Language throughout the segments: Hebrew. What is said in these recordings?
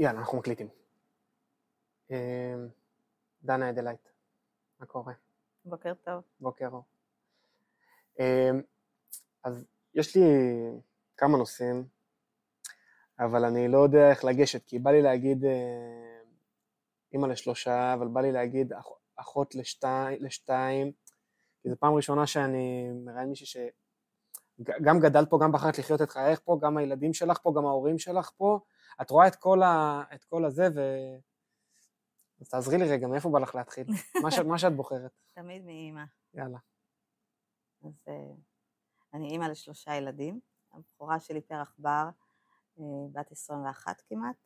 יאללה, אנחנו מקליטים. אה, דנה אדלייט, מה קורה? בוקר טוב. בוקר אור. אה, אז יש לי כמה נושאים, אבל אני לא יודע איך לגשת, כי בא לי להגיד אה, אימא לשלושה, אבל בא לי להגיד אח, אחות לשתי, לשתיים, כי זו פעם ראשונה שאני מראיין מישהי שגם גדלת פה, גם בחרת לחיות את חייך פה, גם הילדים שלך פה, גם ההורים שלך פה, את רואה את כל, ה, את כל הזה, ו... אז תעזרי לי רגע, מאיפה בא לך להתחיל? מה, ש, מה שאת בוחרת. תמיד מאימא. יאללה. אז uh, אני אימא לשלושה ילדים. הבכורה שלי פרח בר, uh, בת 21 כמעט,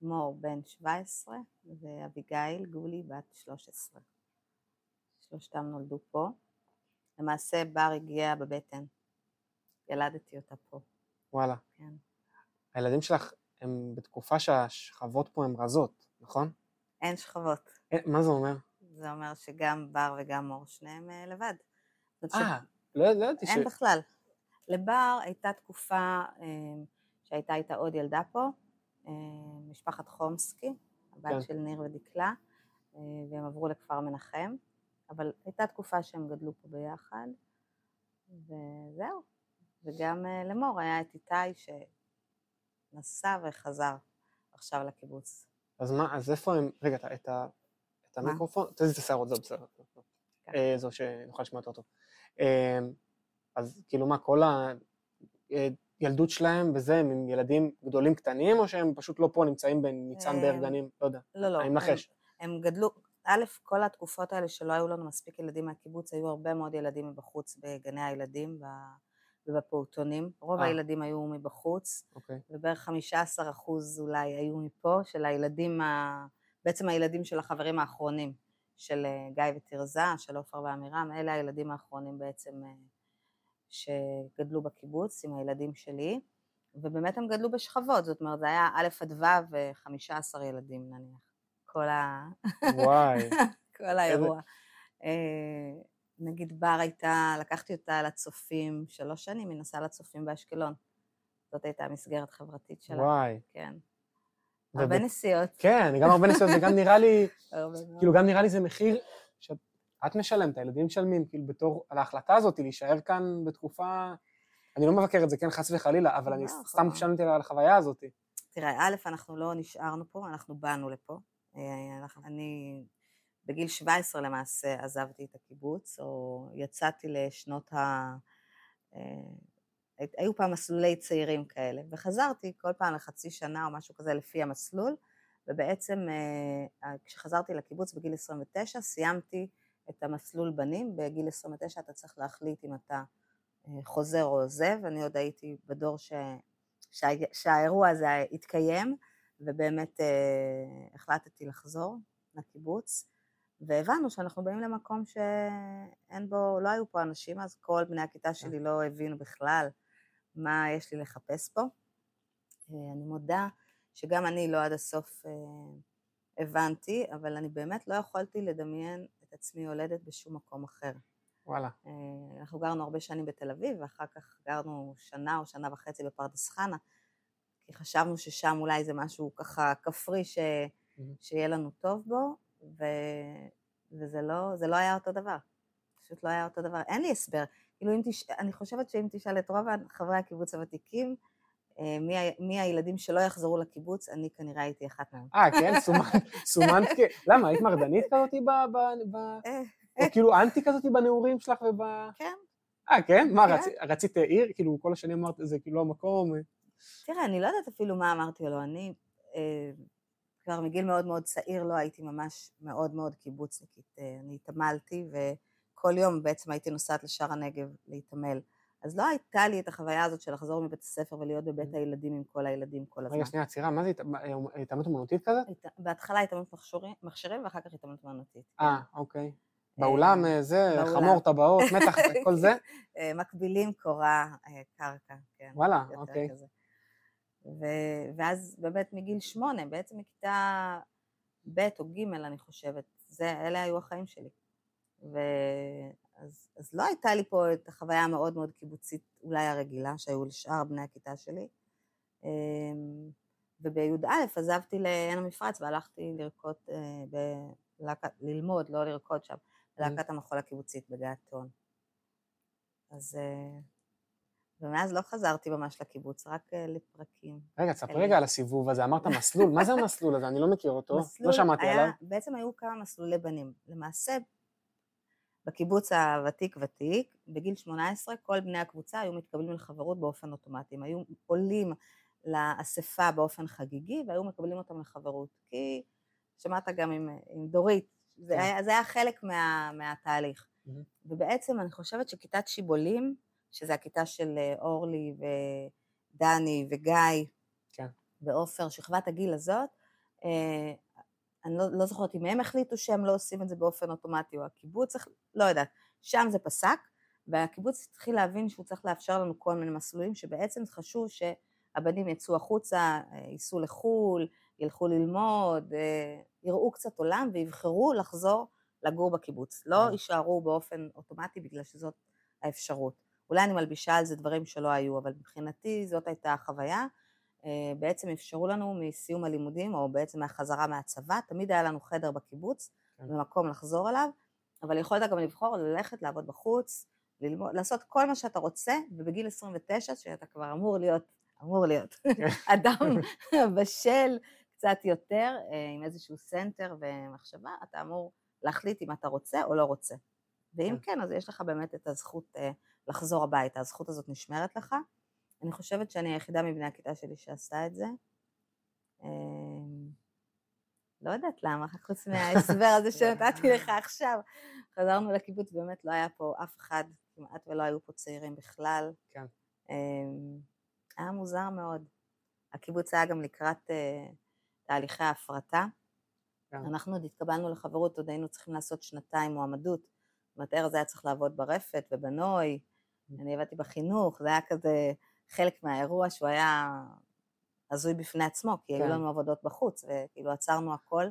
מור בן 17, ואביגיל גולי בת 13. שלושתם נולדו פה. למעשה בר הגיע בבטן. ילדתי אותה פה. וואלה. כן. הילדים שלך הם בתקופה שהשכבות פה הן רזות, נכון? אין שכבות. אין, מה זה אומר? זה אומר שגם בר וגם מור שניהם אה, לבד. אה, לא לא ידעתי ש... אין בכלל. לבר הייתה תקופה אה, שהייתה איתה עוד ילדה פה, אה, משפחת חומסקי, הבת כן. של ניר ודקלה, אה, והם עברו לכפר מנחם, אבל הייתה תקופה שהם גדלו פה ביחד, וזהו. וגם אה, למור היה את איתי שנסע וחזר עכשיו לקיבוץ. אז מה, אז איפה הם... רגע, את, את, את? המיקרופון? תזיז את השערות, זהו, בסדר. כן. אה, זהו, שנוכל לשמוע יותר טוב. אה, אז כאילו מה, כל הילדות שלהם וזה, הם עם ילדים גדולים קטנים, או שהם פשוט לא פה, נמצאים בניצן אה, באר גנים? לא יודע. לא, לא. אני מנחש. הם, גדלו, א', כל התקופות האלה שלא היו לנו מספיק ילדים מהקיבוץ, היו הרבה מאוד ילדים מבחוץ בגני הילדים ובפעוטונים. רוב אה. הילדים היו מבחוץ, אוקיי. ובערך 15 אחוז אולי היו מפה, של הילדים, ה... בעצם הילדים של החברים האחרונים, של אה, גיא ותרזה, של עופר ועמירם, אלה הילדים האחרונים בעצם אה, שגדלו בקיבוץ עם הילדים שלי, ובאמת הם גדלו בשכבות, זאת אומרת זה היה א' עד ו' ו-15 ילדים נניח, כל, ה... וואי. כל האירוע. אה, נגיד בר הייתה, לקחתי אותה לצופים שלוש שנים, היא נסעה לצופים באשקלון. זאת הייתה המסגרת החברתית שלה. וואי. כן. וב- הרבה נסיעות. כן, גם הרבה נסיעות, וגם נראה לי. כאילו גם נראה לי זה מחיר שאת משלמת, הילדים משלמים, כאילו בתור, על ההחלטה הזאת להישאר כאן בתקופה, אני לא מבקר את זה, כן, חס וחלילה, אבל אני לא, סתם. משלמתי על החוויה הזאת. תראה, א', אנחנו לא נשארנו פה, אנחנו באנו לפה. אה, אני בגיל 17 למעשה עזבתי את הקיבוץ, או יצאתי לשנות ה... אה, הי- היו פעם מסלולי צעירים כאלה, וחזרתי כל פעם לחצי שנה או משהו כזה לפי המסלול, ובעצם אה, כשחזרתי לקיבוץ בגיל 29, סיימתי את המסלול בנים, בגיל 29 אתה צריך להחליט אם אתה אה, חוזר או עוזב, אני עוד הייתי בדור ש... שה... שהאירוע הזה התקיים, ובאמת אה, החלטתי לחזור לקיבוץ, והבנו שאנחנו באים למקום שאין בו, לא היו פה אנשים, אז כל בני הכיתה שלי לא הבינו בכלל מה יש לי לחפש פה. אה, אני מודה שגם אני לא עד הסוף אה, הבנתי, אבל אני באמת לא יכולתי לדמיין את עצמי יולדת בשום מקום אחר. וואלה. אה, אנחנו גרנו הרבה שנים בתל אביב, ואחר כך גרנו שנה או שנה וחצי בפרדס חנה, כי חשבנו ששם אולי זה משהו ככה כפרי ש... שיהיה לנו טוב בו, ו... וזה לא, זה לא היה אותו דבר. פשוט לא היה אותו דבר. אין לי הסבר. כאילו, אם תש... אני חושבת שאם תשאל את רוב חברי הקיבוץ הוותיקים, אה, מי. מי הילדים שלא יחזרו לקיבוץ, אני כנראה הייתי אחת מהם. אה, כן? סומנת, סומנת כ... למה, היית מרדנית כזאת ב... ב... ב... אה, או כאילו אנטי כזאת בנעורים שלך וב... כן. אה, כן? מה, כן. רצית, רצית עיר? כאילו, כל השנים אמרת, זה כאילו המקום. תראה, אני לא יודעת אפילו מה אמרתי לא. אני אה, כבר מגיל מאוד מאוד צעיר לא הייתי ממש מאוד מאוד קיבוצניקית. אה, אני התעמלתי, וכל יום בעצם הייתי נוסעת לשער הנגב להתעמל. אז לא הייתה לי את החוויה הזאת של לחזור מבית הספר ולהיות בבית הילדים עם כל הילדים כל הזמן. רגע, שנייה, עצירה, מה זה מה, אה, התעמלות אומנותית כזאת? הת- בהתחלה התעמלות מכשירים- ואחר כך התעמלות אומנותית. אה, אוקיי. באולם אה, זה. חמור, טבעות, מתח, כל זה? אה, מקבילים קורה אה, קרקע, כן. וואלה, אוקיי. ו- ואז באמת מגיל שמונה, בעצם מכיתה ב' או ג' אני חושבת, זה, אלה היו החיים שלי. ואז אז לא הייתה לי פה את החוויה המאוד מאוד קיבוצית, אולי הרגילה, שהיו לשאר בני הכיתה שלי. אמ, ובי"א עזבתי לעין המפרץ והלכתי לרקוד, אה, בלהקת, ללמוד, לא לרקוד שם, בלהקת המחול הקיבוצית בגעתון. אז... ומאז לא חזרתי ממש לקיבוץ, רק אה, לפרקים. רגע, תספרי רגע על הסיבוב הזה, אמרת מסלול, מה זה המסלול הזה? אני לא מכיר אותו, לא שמעתי היה, עליו. בעצם היו כמה מסלולי בנים. למעשה, בקיבוץ הוותיק-ותיק, בגיל 18, כל בני הקבוצה היו מתקבלים לחברות באופן אוטומטי. הם היו עולים לאספה באופן חגיגי, והיו מקבלים אותם לחברות. כי שמעת גם עם, עם דורית, זה, כן. היה, זה היה חלק מה, מהתהליך. ובעצם אני חושבת שכיתת שיבולים, שזה הכיתה של אה, אורלי ודני וגיא כן. ועופר, שכבת הגיל הזאת, אה, אני לא, לא זוכרת אם הם החליטו שהם לא עושים את זה באופן אוטומטי או הקיבוץ, לא יודעת, שם זה פסק, והקיבוץ התחיל להבין שהוא צריך לאפשר לנו כל מיני מסלולים, שבעצם חשוב שהבנים יצאו החוצה, אה, ייסעו לחו"ל, ילכו ללמוד, יראו קצת עולם ויבחרו לחזור לגור בקיבוץ. לא כן. יישארו באופן אוטומטי בגלל שזאת האפשרות. אולי אני מלבישה על זה דברים שלא היו, אבל מבחינתי זאת הייתה החוויה. אה, בעצם אפשרו לנו מסיום הלימודים, או בעצם מהחזרה מהצבא, תמיד היה לנו חדר בקיבוץ, כן. ומקום לחזור אליו, אבל יכולת גם לבחור ללכת לעבוד בחוץ, ללמוד, לעשות כל מה שאתה רוצה, ובגיל 29, שאתה כבר אמור להיות, אמור להיות, אדם בשל קצת יותר, אה, עם איזשהו center ומחשבה, אתה אמור להחליט אם אתה רוצה או לא רוצה. ואם כן. כן, אז יש לך באמת את הזכות אה, לחזור הביתה, הזכות הזאת נשמרת לך. אני חושבת שאני היחידה מבני הכיתה שלי שעשתה את זה. אמ, לא יודעת למה, חוץ מההסבר הזה שנתתי לך עכשיו. חזרנו לקיבוץ, באמת לא היה פה אף אחד, כמעט ולא היו פה צעירים בכלל. כן. אמ, היה מוזר מאוד. הקיבוץ היה גם לקראת אה, תהליכי ההפרטה. כן. אנחנו עוד התקבלנו לחברות, עוד היינו צריכים לעשות שנתיים מועמדות. זאת אומרת, ארז היה צריך לעבוד ברפת ובנוי, אני עבדתי בחינוך, זה היה כזה חלק מהאירוע שהוא היה הזוי בפני עצמו, כי כן. היו לנו עבודות בחוץ, וכאילו עצרנו הכל,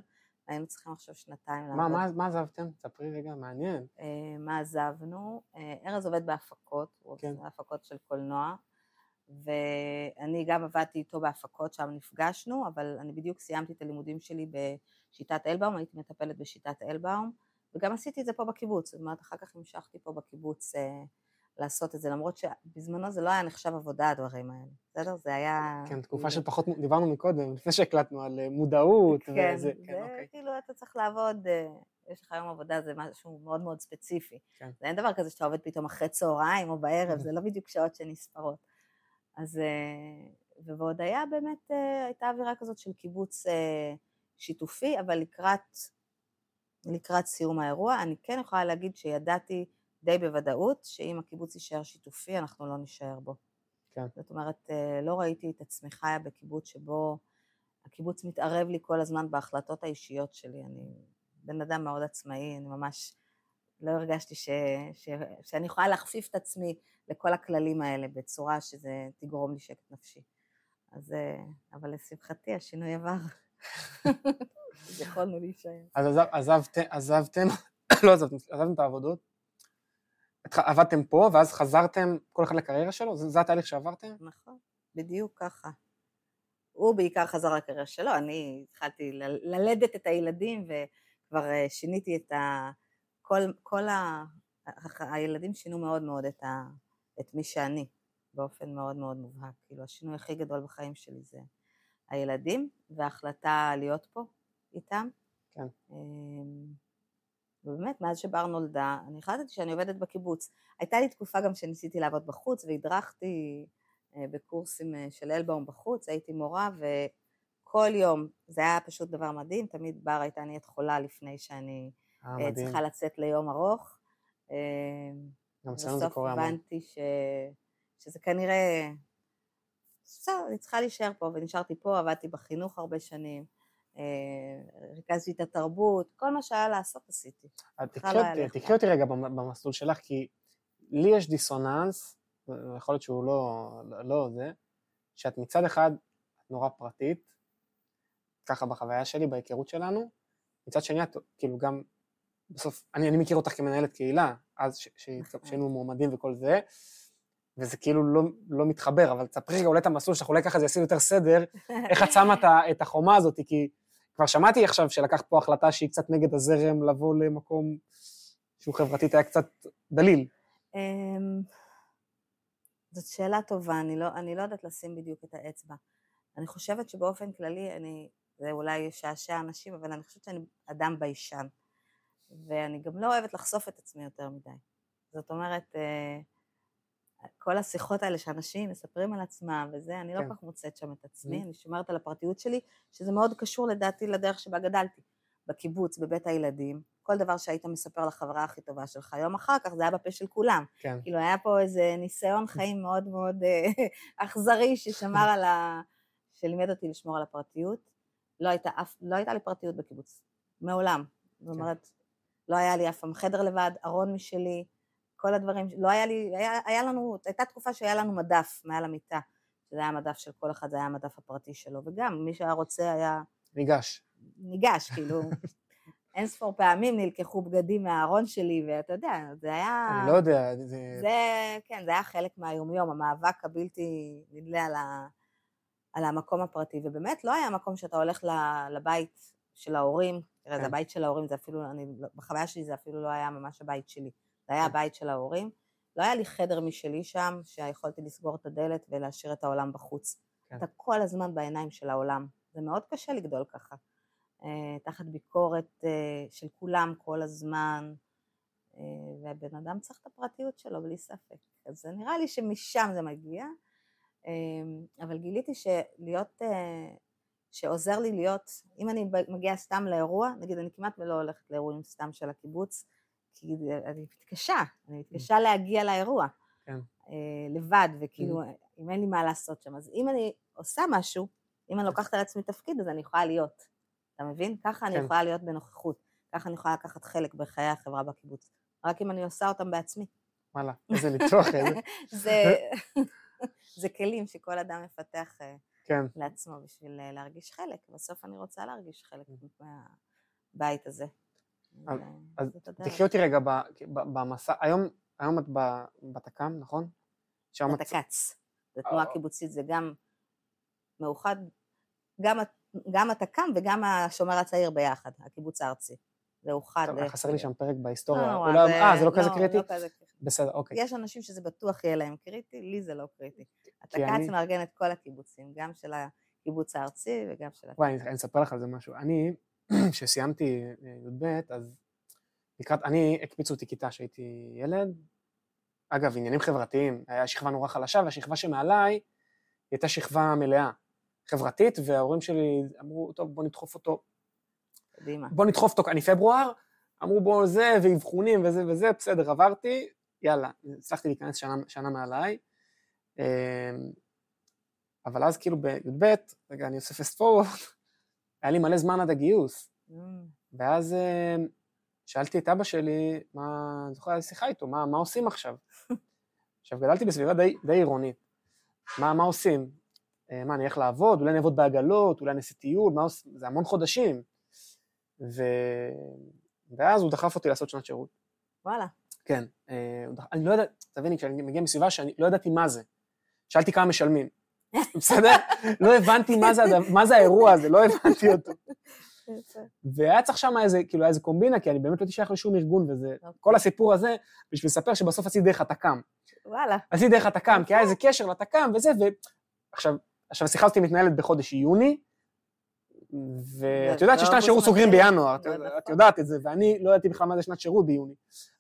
והיינו צריכים עכשיו שנתיים מה, לעבוד. מה, מה עזבתם? ספרי רגע, מעניין. אה, מה עזבנו? אה, ארז עובד בהפקות, הוא כן. עושה בהפקות של קולנוע, ואני גם עבדתי איתו בהפקות, שם נפגשנו, אבל אני בדיוק סיימתי את הלימודים שלי בשיטת אלבאום, הייתי מטפלת בשיטת אלבאום, וגם עשיתי את זה פה בקיבוץ, זאת אומרת, אחר כך המשכתי פה בקיבוץ אה, לעשות את זה, למרות שבזמנו זה לא היה נחשב עבודה, הדברים האלה, בסדר? זה היה... כן, תקופה של פחות, דיברנו מקודם, לפני שהקלטנו על אה, מודעות כן, וזה, זה כן, אוקיי. כאילו אתה צריך לעבוד, אה, יש לך יום עבודה, זה משהו מאוד מאוד ספציפי. כן. זה אין דבר כזה שאתה עובד פתאום אחרי צהריים או בערב, זה לא בדיוק שעות שנספרות. אז, אה, ובהודיה באמת אה, הייתה אווירה כזאת של קיבוץ שיתופי, אבל לקראת, לקראת סיום האירוע, אני כן יכולה להגיד שידעתי די בוודאות שאם הקיבוץ יישאר שיתופי, אנחנו לא נישאר בו. כן. זאת אומרת, אה, לא ראיתי את חיה בקיבוץ שבו הקיבוץ מתערב לי כל הזמן בהחלטות האישיות שלי. אני בן אדם מאוד עצמאי, אני ממש לא הרגשתי ש, ש, שאני יכולה להכפיף את עצמי לכל הכללים האלה בצורה שזה תגרום לי שקט נפשי. אז, אה, אבל לשמחתי השינוי עבר. יכולנו להישאר. אז עזב, עזבתם, עזבתם, לא עזבתם, עזבתם את העבודות, עבדתם פה, ואז חזרתם כל אחד לקריירה שלו? זה, זה התהליך שעברתם? נכון, בדיוק ככה. הוא בעיקר חזר לקריירה שלו, אני התחלתי ל- ללדת את הילדים וכבר אה, שיניתי את ה... כל, כל ה... ה- הילדים שינו מאוד מאוד את, ה... את מי שאני, באופן מאוד מאוד מובהק. כאילו השינוי הכי גדול בחיים שלי זה הילדים, וההחלטה להיות פה איתם. כן. אמ, ובאמת, מאז שבר נולדה, אני החלטתי שאני עובדת בקיבוץ. הייתה לי תקופה גם שניסיתי לעבוד בחוץ, והדרכתי אה, בקורסים אה, של אלבאום בחוץ, הייתי מורה, וכל יום, זה היה פשוט דבר מדהים, תמיד בר הייתה נהיית חולה לפני שאני אה, אה. צריכה לצאת ליום ארוך. גם אצלנו זה בסוף קורה המון. הבנתי ש... שזה כנראה... בסדר, אני צריכה להישאר פה, ונשארתי פה, עבדתי בחינוך הרבה שנים, ריכזתי את התרבות, כל מה שהיה לעשות עשיתי. תקחי אותי- רגע במ- במסלול שלך, כי לי יש דיסוננס, ויכול להיות שהוא לא, לא זה, שאת מצד אחד נורא פרטית, ככה בחוויה שלי, בהיכרות שלנו, מצד שני את כאילו גם, בסוף, אני, אני מכיר אותך כמנהלת קהילה, אז נכון. שהיינו מועמדים וכל זה, וזה כאילו לא, לא מתחבר, אבל תספרי רגע אולי את המסלול שלך, אולי ככה זה יעשה יותר סדר, איך את שמה את החומה הזאת, כי כבר שמעתי עכשיו שלקחת פה החלטה שהיא קצת נגד הזרם, לבוא למקום שהוא חברתית היה קצת דליל. אמ, זאת שאלה טובה, אני לא, אני לא יודעת לשים בדיוק את האצבע. אני חושבת שבאופן כללי, אני, זה אולי ישעשע אנשים, אבל אני חושבת שאני אדם ביישן. ואני גם לא אוהבת לחשוף את עצמי יותר מדי. זאת אומרת, אה, כל השיחות האלה שאנשים מספרים על עצמם וזה, אני לא כן. כל כך מוצאת שם את עצמי, Mhm. אני שומרת על הפרטיות שלי, שזה מאוד קשור לדעתי לדרך שבה גדלתי. בקיבוץ, בבית הילדים, כל דבר שהיית מספר לחברה הכי טובה שלך, יום אחר כך זה היה בפה של כולם. כן. כאילו היה פה איזה ניסיון חיים מאוד מאוד אה, אכזרי ששמר על ה... שלימד אותי לשמור על הפרטיות. לא הייתה, אף, לא הייתה לי פרטיות בקיבוץ, מעולם. זאת אומרת, לא היה לי אף פעם חדר לבד, ארון משלי, כל הדברים, לא היה לי, היה, היה לנו, הייתה תקופה שהיה לנו מדף מעל המיטה, שזה היה מדף של כל אחד, זה היה המדף הפרטי שלו, וגם מי שהיה רוצה היה ניגש. ניגש, כאילו, אין ספור פעמים נלקחו בגדים מהארון שלי, ואתה יודע, זה היה... אני לא יודע, זה... זה, כן, זה היה חלק מהיומיום, המאבק הבלתי נדלה על, ה, על המקום הפרטי, ובאמת לא היה מקום שאתה הולך לבית של ההורים, תראה, זה כן. הבית של ההורים, זה אפילו, אני, לא- בחוויה שלי זה אפילו לא היה ממש הבית שלי, זה היה כן. הבית של ההורים. לא היה לי חדר משלי שם, שיכולתי לסגור את הדלת ולהשאיר את העולם בחוץ. כן. אתה כל הזמן בעיניים של העולם. זה מאוד קשה לגדול ככה. אה, תחת ביקורת אה, של כולם כל הזמן, אה, והבן אדם צריך את הפרטיות שלו, בלי ספק. אז זה נראה לי שמשם זה מגיע, אבל גיליתי שלהיות, שעוזר לי להיות, אם אני מגיעה סתם לאירוע, נגיד אני כמעט ולא הולכת לאירועים סתם של הקיבוץ, כי אני מתקשה, אני מתקשה להגיע לאירוע. כן. אה, לבד, וכאילו, אם אין לי מה לעשות שם. אז אם אני עושה משהו, אם אני לוקחת על עצמי תפקיד, אז אני יכולה להיות. אתה מבין? ככה אני כן. יכולה להיות בנוכחות. ככה אני יכולה לקחת חלק בחיי החברה בקיבוץ. רק אם אני עושה אותם בעצמי. וואלה, איזה ניתוח. זה, זה כלים שכל אדם מפתח אה, כן. לעצמו בשביל אה, להרגיש חלק. בסוף אני רוצה להרגיש חלק מהבית הזה. אז-. תקחי אותי רגע ב- ב- במסע, היום היום את ב- בתק"ם, נכון? התק"צ. זו תנועה אה. קיבוצית, זה גם מאוחד, גם, גם התק"ם וגם השומר הצעיר ביחד, הקיבוץ הארצי. זה אוחד. טוב, אה, חסר לי שם פרק בהיסטוריה. לא אולי- אה, זה לא כזה קריטי? לא כזה קריטי. בסדר, אוקיי. יש אנשים שזה בטוח יהיה להם קריטי, לי זה לא קריטי. התק"צ מארגן את כל הקיבוצים, גם של הקיבוץ הארצי וגם של... וואי, אני אני אספר לך על זה משהו. אני, כשסיימתי אה, י"ב, אז לקראת, אני, הקפיצו אותי כיתה כשהייתי ילד. אגב, עניינים חברתיים, היה שכבה נורא חלשה, והשכבה שמעליי הייתה שכבה מלאה, חברתית, וההורים שלי אמרו, טוב, בוא נדחוף אותו, קדימה. בוא נדחוף אותו, אני פברואר, אמרו בוא זה, ואבחונים וזה וזה, בסדר, עברתי, יאללה, הצלחתי להיכנס שנה, שנה מעליי. אמ, אבל אז כאילו בי"ב, רגע, אני עושה פסט פורוורד, היה לי מלא זמן עד הגיוס. Mm, ואז אה, שאלתי את אבא שלי, מה, אני זוכר, היה לי שיחה איתו, מה, מה עושים עכשיו? עכשיו, גדלתי בסביבה די, די עירונית. מה, מה עושים? אה, מה, אני אלך לעבוד? אולי אני אעבוד בעגלות? אולי אני אעשה טיול? מה עושים? זה המון חודשים. ו... ואז הוא דחף אותי לעשות שנת שירות. וואלה. כן. אה, דח- אני לא יודע, תביני, כשאני מגיע מסביבה שאני לא ידעתי מה זה. שאלתי כמה משלמים. בסדר? לא הבנתי מה זה, מה זה האירוע הזה, לא הבנתי אותו. והיה צריך שם איזה, כאילו, היה איזה קומבינה, כי אני באמת לא הייתי שייך לשום ארגון, וזה, כל הסיפור הזה, בשביל לספר שבסוף עשיתי דרך התק"ם. וואלה. עשיתי דרך התק"ם, כי היה איזה קשר לתק"ם וזה, ועכשיו, עכשיו השיחה הזאת מתנהלת בחודש יוני, ואת יודעת ששנת ואוגוסט שירות סוגרים. בינואר, את- נכון. את יודעת את זה, ואני לא ידעתי בכלל מה זה שנת שירות ביוני.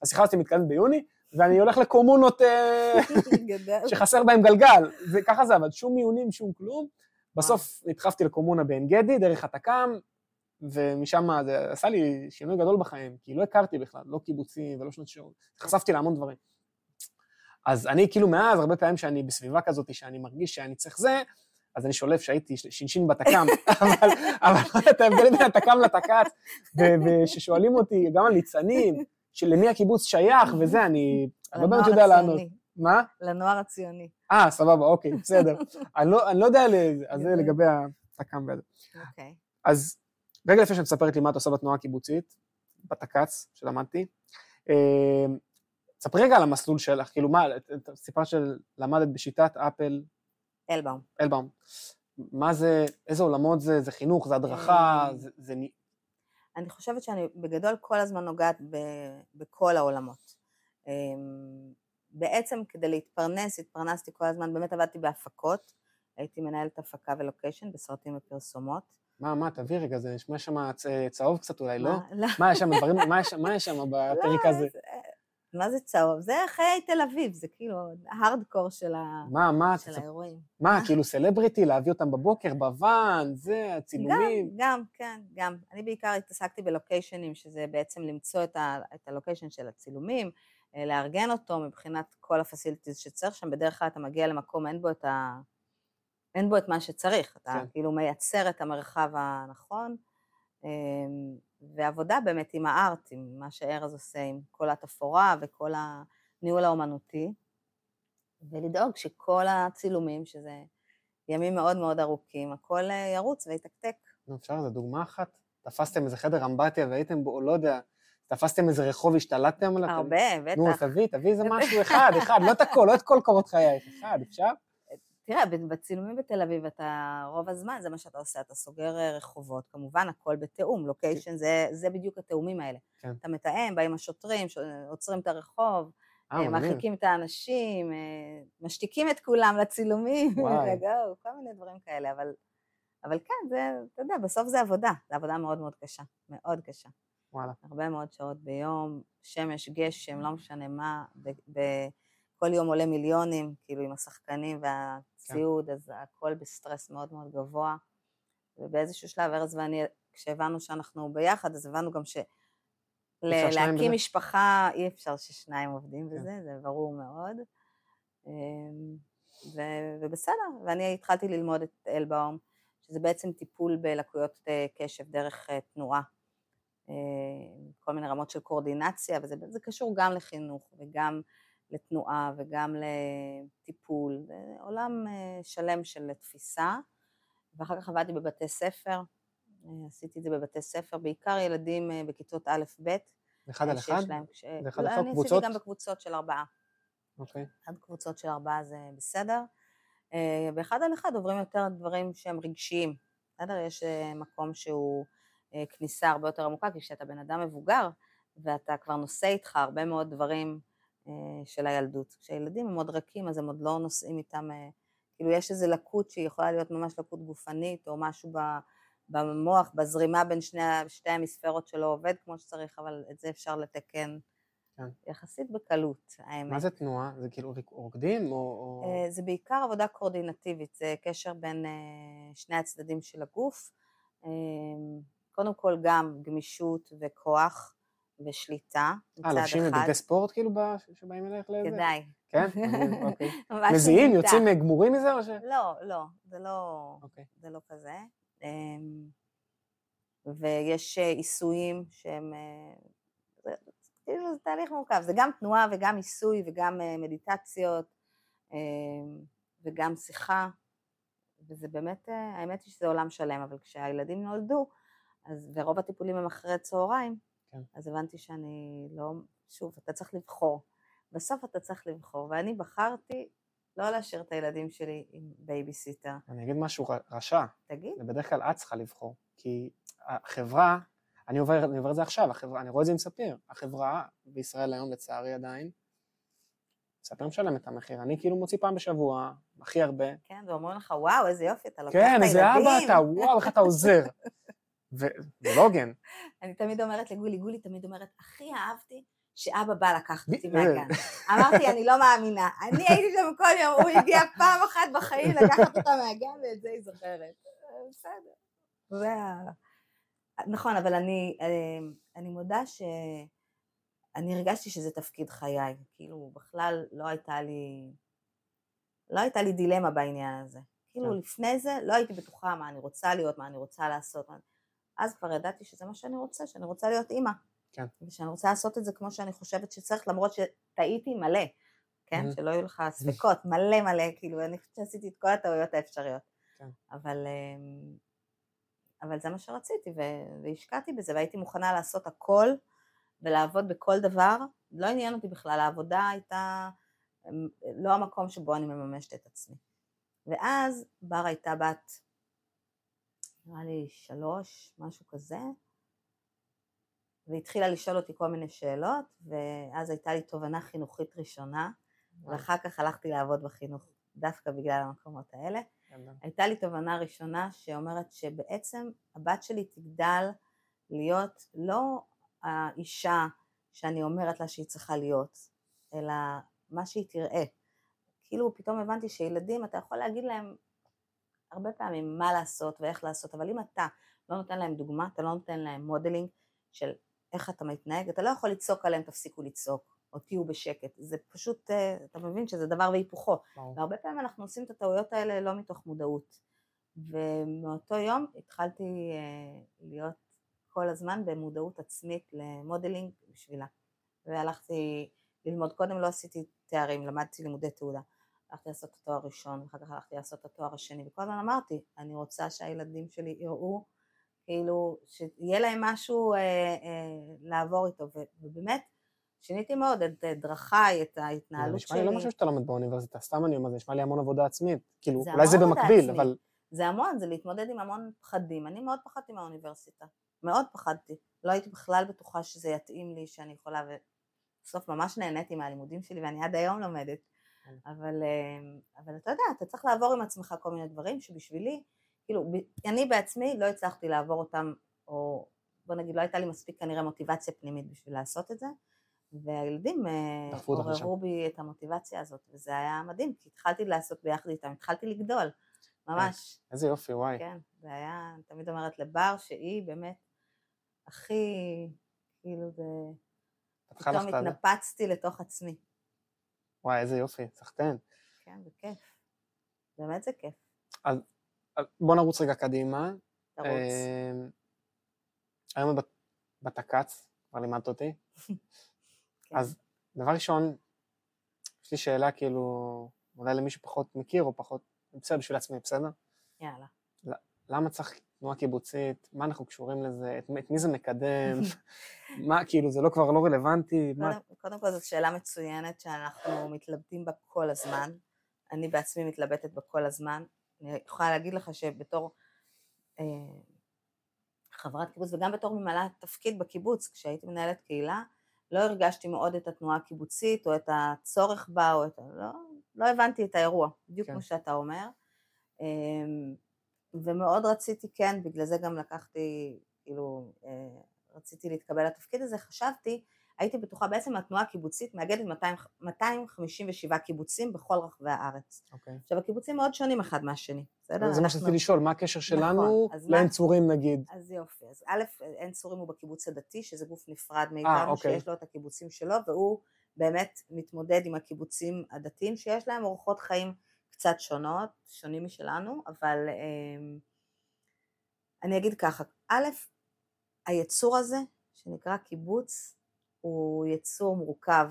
השיחה הזאת מתקדמת ביוני, ואני הולך לקומונות אה. שחסר בהם גלגל, זה ככה זה עבד, שום מיונים, שום כלום. בסוף נדחפתי לקומונה בעין גדי, דרך התק"ם, ומשם זה עשה לי שינוי גדול בחיים, כי לא הכרתי בכלל, לא קיבוצים ולא שנות שירות, נחשפתי להמון דברים. אז אני כאילו מאז, הרבה פעמים שאני בסביבה כזאת, שאני מרגיש שאני צריך זה, אז אני שולף שהייתי ש"ש בתק"ם, אבל אבל לא יודע את ההבדל בין התק"ם לתק"צ, ו- וששואלים אותי גם על ניצנים, שלמי הקיבוץ שייך וזה, אני לא באמת יודע לענות. מה? לנוער הציוני. אה, סבבה, אוקיי, בסדר. אני לא, אני לא יודע, ל- אז זה לגבי התק"ם וזה. אוקיי. אז רגע לפני שאת מספרת לי מה את עושה בתנועה הקיבוצית, בתק"צ שלמדתי, אה, ספרי רגע על המסלול שלך, כאילו מה, סיפרת שלמדת בשיטת אפל אלבאום. אלבאום. מה זה, איזה עולמות זה, זה חינוך, זה הדרכה, אה, זה, זה אני חושבת שאני בגדול כל הזמן נוגעת ב, בכל העולמות. אמ, בעצם כדי להתפרנס, התפרנסתי כל הזמן, באמת עבדתי בהפקות, הייתי מנהלת הפקה ולוקיישן בסרטים ופרסומות. מה, מה, תביא רגע, זה נשמע שם צהוב קצת אולי, לא? לא, מה יש שם, דברים, מה יש- מה יש שם בפרק לא, הזה? מה זה צהוב? זה חיי תל אביב, זה כאילו ההארדקור של, ה... מה, מה, של האירועים. מה, כאילו סלבריטי, להביא אותם בבוקר, בוואן, זה, גם, הצילומים. גם, כן, גם. אני בעיקר התעסקתי בלוקיישנים, שזה בעצם למצוא את, ה, את הלוקיישן של הצילומים, אה, לארגן אותו מבחינת כל הפסיליטיז שצריך שם. בדרך כלל אתה מגיע למקום, אין בו את, ה, אין בו את מה שצריך. אתה כן. כאילו מייצר את המרחב הנכון. ועבודה באמת עם הארט, עם מה שארז עושה, עם כל התפאורה וכל הניהול האומנותי, ולדאוג שכל הצילומים, שזה ימים מאוד מאוד ארוכים, הכל אה, ירוץ ויתקתק. נו, אפשר איזה דוגמה אחת? תפסתם איזה חדר אמבטיה והייתם בו, לא יודע, תפסתם איזה רחוב, השתלטתם עליו? הרבה, נו, בטח. תביא, תביא איזה משהו אחד, אחד, לא את הכל, לא את כל קורות חייך, אחד, אפשר? תראה, בצילומים בתל אביב, אתה רוב הזמן, זה מה שאתה עושה, אתה סוגר אה, רחובות, כמובן הכל בתיאום, לוקיישן, זה, זה בדיוק התיאומים האלה. כן. אתה מתאם, באים השוטרים, עוצרים את הרחוב, אה, אה. מרחיקים את האנשים, משתיקים את כולם לצילומים. לגו, כל מיני דברים כאלה, אבל, אבל כן, זה, אתה יודע, בסוף זה עבודה, זו עבודה מאוד מאוד קשה, מאוד קשה. וואלה. הרבה מאוד שעות ביום, שמש, גשם, לא משנה מה, ב- ב- כל יום עולה מיליונים, כאילו עם השחקנים והציוד, אז הכל בסטרס מאוד מאוד גבוה. ובאיזשהו שלב, ארז ואני, כשהבנו שאנחנו ביחד, אז הבנו גם ש... ל- אפשר שניים להקים בזה? משפחה, אי אפשר ששניים עובדים כן. בזה, זה ברור מאוד. אמ, ו- ובסדר, ואני התחלתי ללמוד את אלבאום, שזה בעצם טיפול בלקויות אה, קשב דרך אה, תנועה. אה, כל מיני רמות של קואורדינציה, וזה זה קשור גם לחינוך וגם לתנועה וגם לטיפול, זה עולם אה, שלם של תפיסה, ואחר כך עבדתי בבתי ספר, אה, עשיתי את זה בבתי ספר, בעיקר ילדים אה, בכיתות א'-ב', אחד על שיש אחד? להם. זה אחד לא, על? אני קבוצות? עשיתי גם בקבוצות של ארבעה, אוקיי. עד קבוצות של ארבעה זה בסדר. באחד על אחד עוברים יותר דברים שהם רגשיים, בסדר? יש מקום שהוא כניסה הרבה יותר עמוקה, כי כשאתה בן אדם מבוגר ואתה כבר נושא איתך הרבה מאוד דברים של הילדות. כשהילדים הם עוד רכים אז הם עוד לא נושאים איתם, אה, כאילו יש איזו לקות שהיא יכולה להיות ממש לקות גופנית או משהו במוח, בזרימה בין שני, שתי המספרות שלא עובד כמו שצריך, אבל את זה אפשר לתקן כן. יחסית בקלות, האמת. מה זה תנועה? זה כאילו רוקדים או... אה, זה בעיקר עבודה קואורדינטיבית, זה קשר בין אה, שני הצדדים של הגוף. אה, קודם כל גם גמישות וכוח ושליטה אה, מצד לובשים אחד. בגדי ספורט כאילו שבאים אלייך לזה? כדאי. כן? אוקיי. מזיעים? יוצאים גמורים מזה או ש... לא, לא, זה לא, אוקיי. זה לא כזה. אמ, ויש אה, עיסויים שהם, אה, כאילו זה תהליך מורכב, זה גם תנועה וגם עיסוי וגם אה, מדיטציות אמ, וגם שיחה, וזה באמת, אה, האמת היא שזה עולם שלם, אבל כשהילדים נולדו, אז, ורוב הטיפולים הם אחרי צהריים, כן. אז הבנתי שאני לא, שוב, אתה צריך לבחור. בסוף אתה צריך לבחור, ואני בחרתי לא להשאיר את הילדים שלי עם בייביסיטר. אני אגיד משהו רשע. תגיד, זה בדרך כלל את צריכה לבחור. כי החברה, אני עובר, אני עובר את זה עכשיו, החברה, אני רואה את זה עם ספיר. החברה בישראל היום, לצערי עדיין, ספיר משלם את המחיר. אני כאילו מוציא פעם בשבוע, הכי הרבה. כן, ואומרים לך, וואו, איזה יופי, אתה לוקח את כן, הילדים. איזה אבא אתה, וואו, איך אתה עוזר. וזה לא הוגן. אני תמיד אומרת לגולי, גולי תמיד אומרת, הכי אהבתי שאבא בא לקחת אותי ב- מהגן. אמרתי, אני לא מאמינה. אני הייתי שם כל יום, הוא הגיע פעם אחת בחיים לקחת אותה מהגן, ואת זה היא זוכרת. אה, בסדר. זה ה... נכון, אבל אני, אה, אני מודה שאני הרגשתי שזה תפקיד חיי. כאילו, בכלל לא הייתה לי, לא הייתה לי דילמה בעניין הזה. כאילו, כן. לפני זה לא הייתי בטוחה מה אני רוצה להיות, מה אני רוצה לעשות. מה- אז כבר ידעתי שזה מה שאני רוצה, שאני רוצה להיות אימא. כן. ושאני רוצה לעשות את זה כמו שאני חושבת שצריך, למרות שטעיתי מלא, כן? Mhm. שלא יהיו לך ספקות, מלא מלא, כאילו, אני חושבת שעשיתי את כל הטעויות האפשריות. כן. אבל, אמ, אבל זה מה שרציתי, והשקעתי בזה, והייתי מוכנה לעשות הכל, ולעבוד בכל דבר, לא עניין אותי בכלל, העבודה הייתה לא המקום שבו אני מממשת את עצמי. ואז בר הייתה בת, נראה לי שלוש, משהו כזה, והתחילה לשאול אותי כל מיני שאלות, ואז הייתה לי תובנה חינוכית ראשונה, ואחר כך הלכתי לעבוד בחינוך דווקא בגלל המקומות האלה. הייתה לי תובנה ראשונה שאומרת שבעצם הבת שלי תגדל להיות לא האישה שאני אומרת לה שהיא צריכה להיות, אלא מה שהיא תראה. כאילו פתאום הבנתי שילדים, אתה יכול להגיד להם הרבה פעמים מה לעשות ואיך לעשות, אבל אם אתה לא נותן להם דוגמה, אתה לא נותן להם modeling של איך אתה מתנהג, אתה לא יכול לצעוק עליהם תפסיקו לצעוק, או תהיו בשקט, זה פשוט, אה, אתה מבין שזה דבר והיפוכו, והרבה פעמים אנחנו עושים את הטעויות האלה לא מתוך מודעות, ומאותו יום התחלתי אה, להיות כל הזמן במודעות עצמית למודלינג בשבילה, והלכתי ללמוד, קודם לא עשיתי תארים, למדתי לימודי תעודה, הלכתי לעשות את התואר הראשון, ואחר כך הלכתי לעשות את התואר השני, וכל הזמן אמרתי, אני רוצה שהילדים שלי יראו, כאילו, שיהיה להם משהו אה, אה, לעבור איתו, ובאמת, שיניתי מאוד את דרכיי, את ההתנהלות שלי. זה נשמע לי לא משהו שאתה לומד באוניברסיטה, סתם אני אומר, זה נשמע לי המון עבודה עצמית. כאילו, אולי זה במקביל, עצמית. אבל... זה המון, זה להתמודד עם המון פחדים. אני מאוד פחדתי מהאוניברסיטה, מאוד פחדתי. לא הייתי בכלל בטוחה שזה יתאים לי, שאני יכולה, ובסוף ממש נהניתי מהלימודים שלי, ואני עד היום לומדת. אבל, אה, אבל אתה יודע, אתה צריך לעבור עם עצמך כל מיני דברים שבשבילי, כאילו, אני בעצמי לא הצלחתי לעבור אותם, או בוא נגיד, לא הייתה לי מספיק כנראה מוטיבציה פנימית בשביל לעשות את זה. והילדים אה, עוררו בי את המוטיבציה הזאת, וזה היה מדהים, כי התחלתי לעשות ביחד איתם, התחלתי לגדול, ממש. איזה יופי, וואי. כן, זה היה, אני תמיד אומרת לבר שהיא באמת הכי, כאילו זה, פתאום התנפצתי לתוך עצמי. וואי, איזה יופי, סחטיין. כן, זה כיף. באמת זה כיף. אז בוא נרוץ רגע קדימה. תרוץ. אה, היום בתק"צ, כבר לימדת אותי. כן. אז דבר ראשון, יש לי שאלה כאילו, אולי למי שפחות מכיר או פחות, בסדר בשביל עצמי, בסדר? יאללה. למה צריך תנועה קיבוצית? מה אנחנו קשורים לזה? את, את מי זה מקדם? מה, כאילו, זה לא כבר לא רלוונטי? קודם, מה... קודם כל זאת שאלה מצוינת שאנחנו מתלבטים בה כל הזמן. אני בעצמי מתלבטת בה כל הזמן. אני יכולה להגיד לך שבתור אה, חברת קיבוץ וגם בתור ממלאת תפקיד בקיבוץ, כשהייתי מנהלת קהילה, לא הרגשתי מאוד את התנועה הקיבוצית או את הצורך בה, או את ה... לא, לא הבנתי את האירוע, בדיוק כן. כמו שאתה אומר. אמ, ומאוד רציתי, כן, בגלל זה גם לקחתי, כאילו, אה, רציתי להתקבל לתפקיד הזה, חשבתי הייתי בטוחה, בעצם התנועה הקיבוצית מאגדת 200, 257 קיבוצים בכל רחבי הארץ. Okay. אוקיי. עכשיו, הקיבוצים מאוד שונים אחד מהשני, בסדר? זה מה שרציתי לשאול, מה הקשר שלנו נכון, לעין צורים נגיד? אז יופי, אז א', עין צורים הוא בקיבוץ הדתי, שזה גוף נפרד מאיתנו, 아, אוקיי. שיש לו את הקיבוצים שלו, והוא באמת מתמודד עם הקיבוצים הדתיים, שיש להם אורחות חיים קצת שונות, שונים משלנו, אבל אה, אני אגיד ככה, א', היצור הזה, שנקרא קיבוץ, הוא יצור מורכב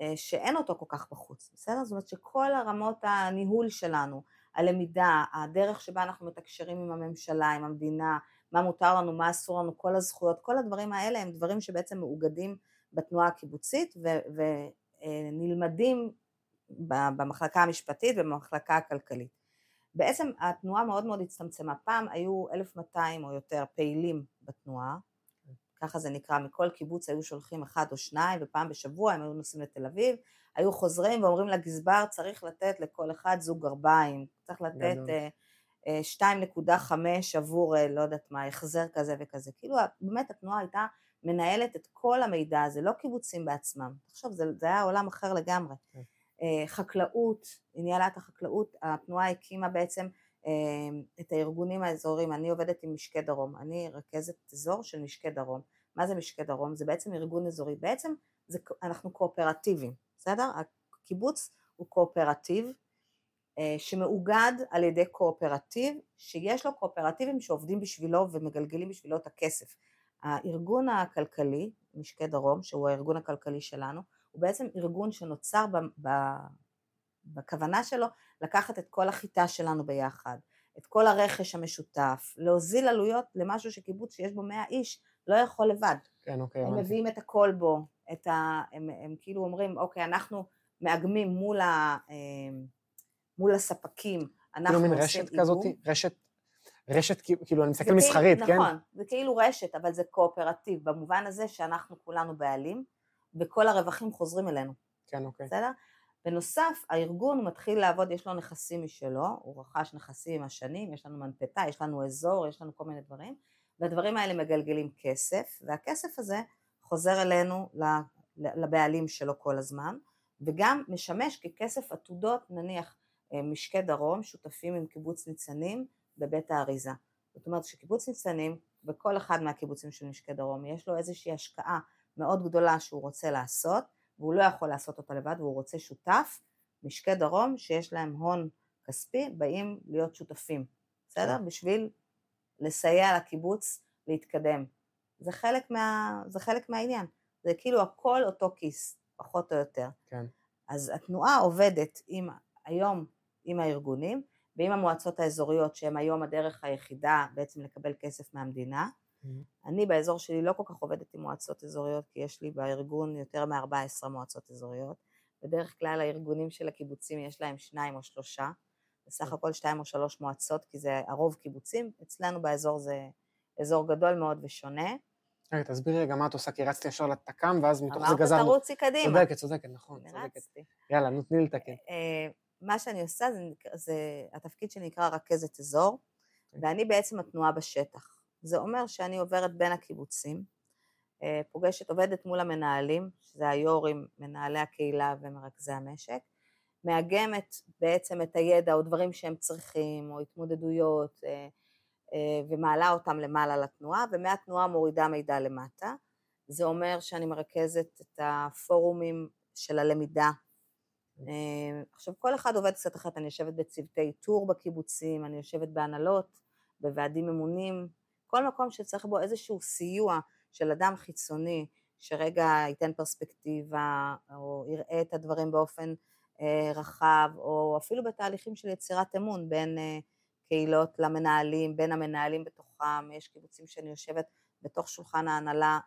אה, שאין אותו כל כך בחוץ, בסדר? זאת אומרת שכל הרמות הניהול שלנו, הלמידה, הדרך שבה אנחנו מתקשרים עם הממשלה, עם המדינה, מה מותר לנו, מה אסור לנו, כל הזכויות, כל הדברים האלה הם דברים שבעצם מאוגדים בתנועה הקיבוצית ונלמדים אה, במחלקה המשפטית ובמחלקה הכלכלית. בעצם התנועה מאוד מאוד הצטמצמה, פעם היו 1,200 או יותר פעילים בתנועה, ככה זה נקרא, מכל קיבוץ היו שולחים אחד או שניים, ופעם בשבוע הם היו נוסעים לתל אביב, היו חוזרים ואומרים לגזבר, צריך לתת לכל אחד זוג גרביים, צריך לתת uh, uh, 2.5 עבור, uh, לא יודעת מה, החזר כזה וכזה. כאילו באמת התנועה הייתה מנהלת את כל המידע הזה, לא קיבוצים בעצמם. תחשוב, זה, זה היה עולם אחר לגמרי. Uh, חקלאות, היא ניהלה את החקלאות, התנועה הקימה בעצם אמ, את הארגונים האזוריים, אני עובדת עם משקי דרום, אני רכזת אזור של משקי דרום. מה זה משקי דרום? זה בעצם ארגון אזורי, בעצם זה, אנחנו קואופרטיביים, בסדר? הקיבוץ הוא קואופרטיב אה, שמאוגד על ידי קואופרטיב שיש לו קואופרטיבים שעובדים בשבילו ומגלגלים בשבילו את הכסף. הארגון הכלכלי, משקי דרום, שהוא הארגון הכלכלי שלנו, הוא בעצם ארגון שנוצר ב, ב, בכוונה שלו לקחת את כל החיטה שלנו ביחד, את כל הרכש המשותף, להוזיל עלויות למשהו שקיבוץ שיש בו 100 איש לא יכול לבד. כן, אוקיי, הם הבנתי. מביאים את הכל בו, את ה... הם, הם כאילו אומרים, אוקיי, אנחנו מאגמים מול, ה, אה, מול הספקים, אנחנו כאילו מין עושים רשת כזאת, איגום. רשת, רשת, כאילו, אני מסתכל כאילו- מסחרית, כן? נכון, זה כאילו רשת, אבל זה קואופרטיב, במובן הזה שאנחנו כולנו בעלים, וכל הרווחים חוזרים אלינו, כן, אוקיי. בסדר? בנוסף, הארגון מתחיל לעבוד, יש לו נכסים משלו, הוא רכש נכסים עם השנים, יש לנו מנפתה, יש לנו אזור, יש לנו כל מיני דברים, והדברים האלה מגלגלים כסף, והכסף הזה חוזר אלינו, לבעלים שלו כל הזמן, וגם משמש ככסף עתודות, נניח אה, משקי דרום, שותפים עם קיבוץ ניצנים בבית האריזה. זאת אומרת שקיבוץ ניצנים, בכל אחד מהקיבוצים של משקי דרום, יש לו איזושהי השקעה מאוד גדולה שהוא רוצה לעשות, והוא לא יכול לעשות אותה לבד, והוא רוצה שותף, משקי דרום שיש להם הון כספי, באים להיות שותפים, בסדר? בשביל לסייע לקיבוץ להתקדם. זה חלק, מה, זה חלק מהעניין. זה כאילו הכל אותו כיס, פחות או יותר. כן. אז התנועה עובדת עם, היום עם הארגונים ועם המועצות האזוריות, שהן היום הדרך היחידה בעצם לקבל כסף מהמדינה. אני באזור שלי לא כל כך עובדת עם מועצות אזוריות, כי יש לי בארגון יותר מ-14 מועצות אזוריות. בדרך כלל הארגונים של הקיבוצים יש להם שניים או שלושה, בסך הכל שתיים או שלוש מועצות, כי זה הרוב קיבוצים, אצלנו באזור זה אזור גדול מאוד ושונה. רגע, תסבירי רגע מה את עושה, כי רצתי ישר לתק"ם, ואז מתוך זה אמרת גזרנו. תרוצי קדימה. צודקת, צודקת, נכון, צודקת. יאללה, נו, תני לתקן. אה, מה שאני עושה זה, התפקיד שנקרא רכזת אזור, אוקיי. ואני בעצם התנועה בשטח. זה אומר שאני עוברת בין הקיבוצים, אה, פוגשת, עובדת מול המנהלים, שזה היו"רים, מנהלי הקהילה ומרכזי המשק, מאגמת בעצם את הידע או דברים שהם צריכים, או התמודדויות, אה, אה, ומעלה אותם למעלה לתנועה, ומהתנועה מורידה מידע למטה. זה אומר שאני מרכזת את הפורומים של הלמידה. אה, עכשיו, כל אחד עובד קצת אחרת, אני יושבת בצוותי איתור בקיבוצים, אני יושבת בהנהלות, בוועדים ממונים, כל מקום שצריך בו איזשהו סיוע של אדם חיצוני, שרגע ייתן פרספקטיבה, או יראה את הדברים באופן אה, רחב, או אפילו בתהליכים של יצירת אמון בין אה, קהילות למנהלים, בין המנהלים בתוכם, יש קיבוצים שאני יושבת בתוך שולחן ההנהלה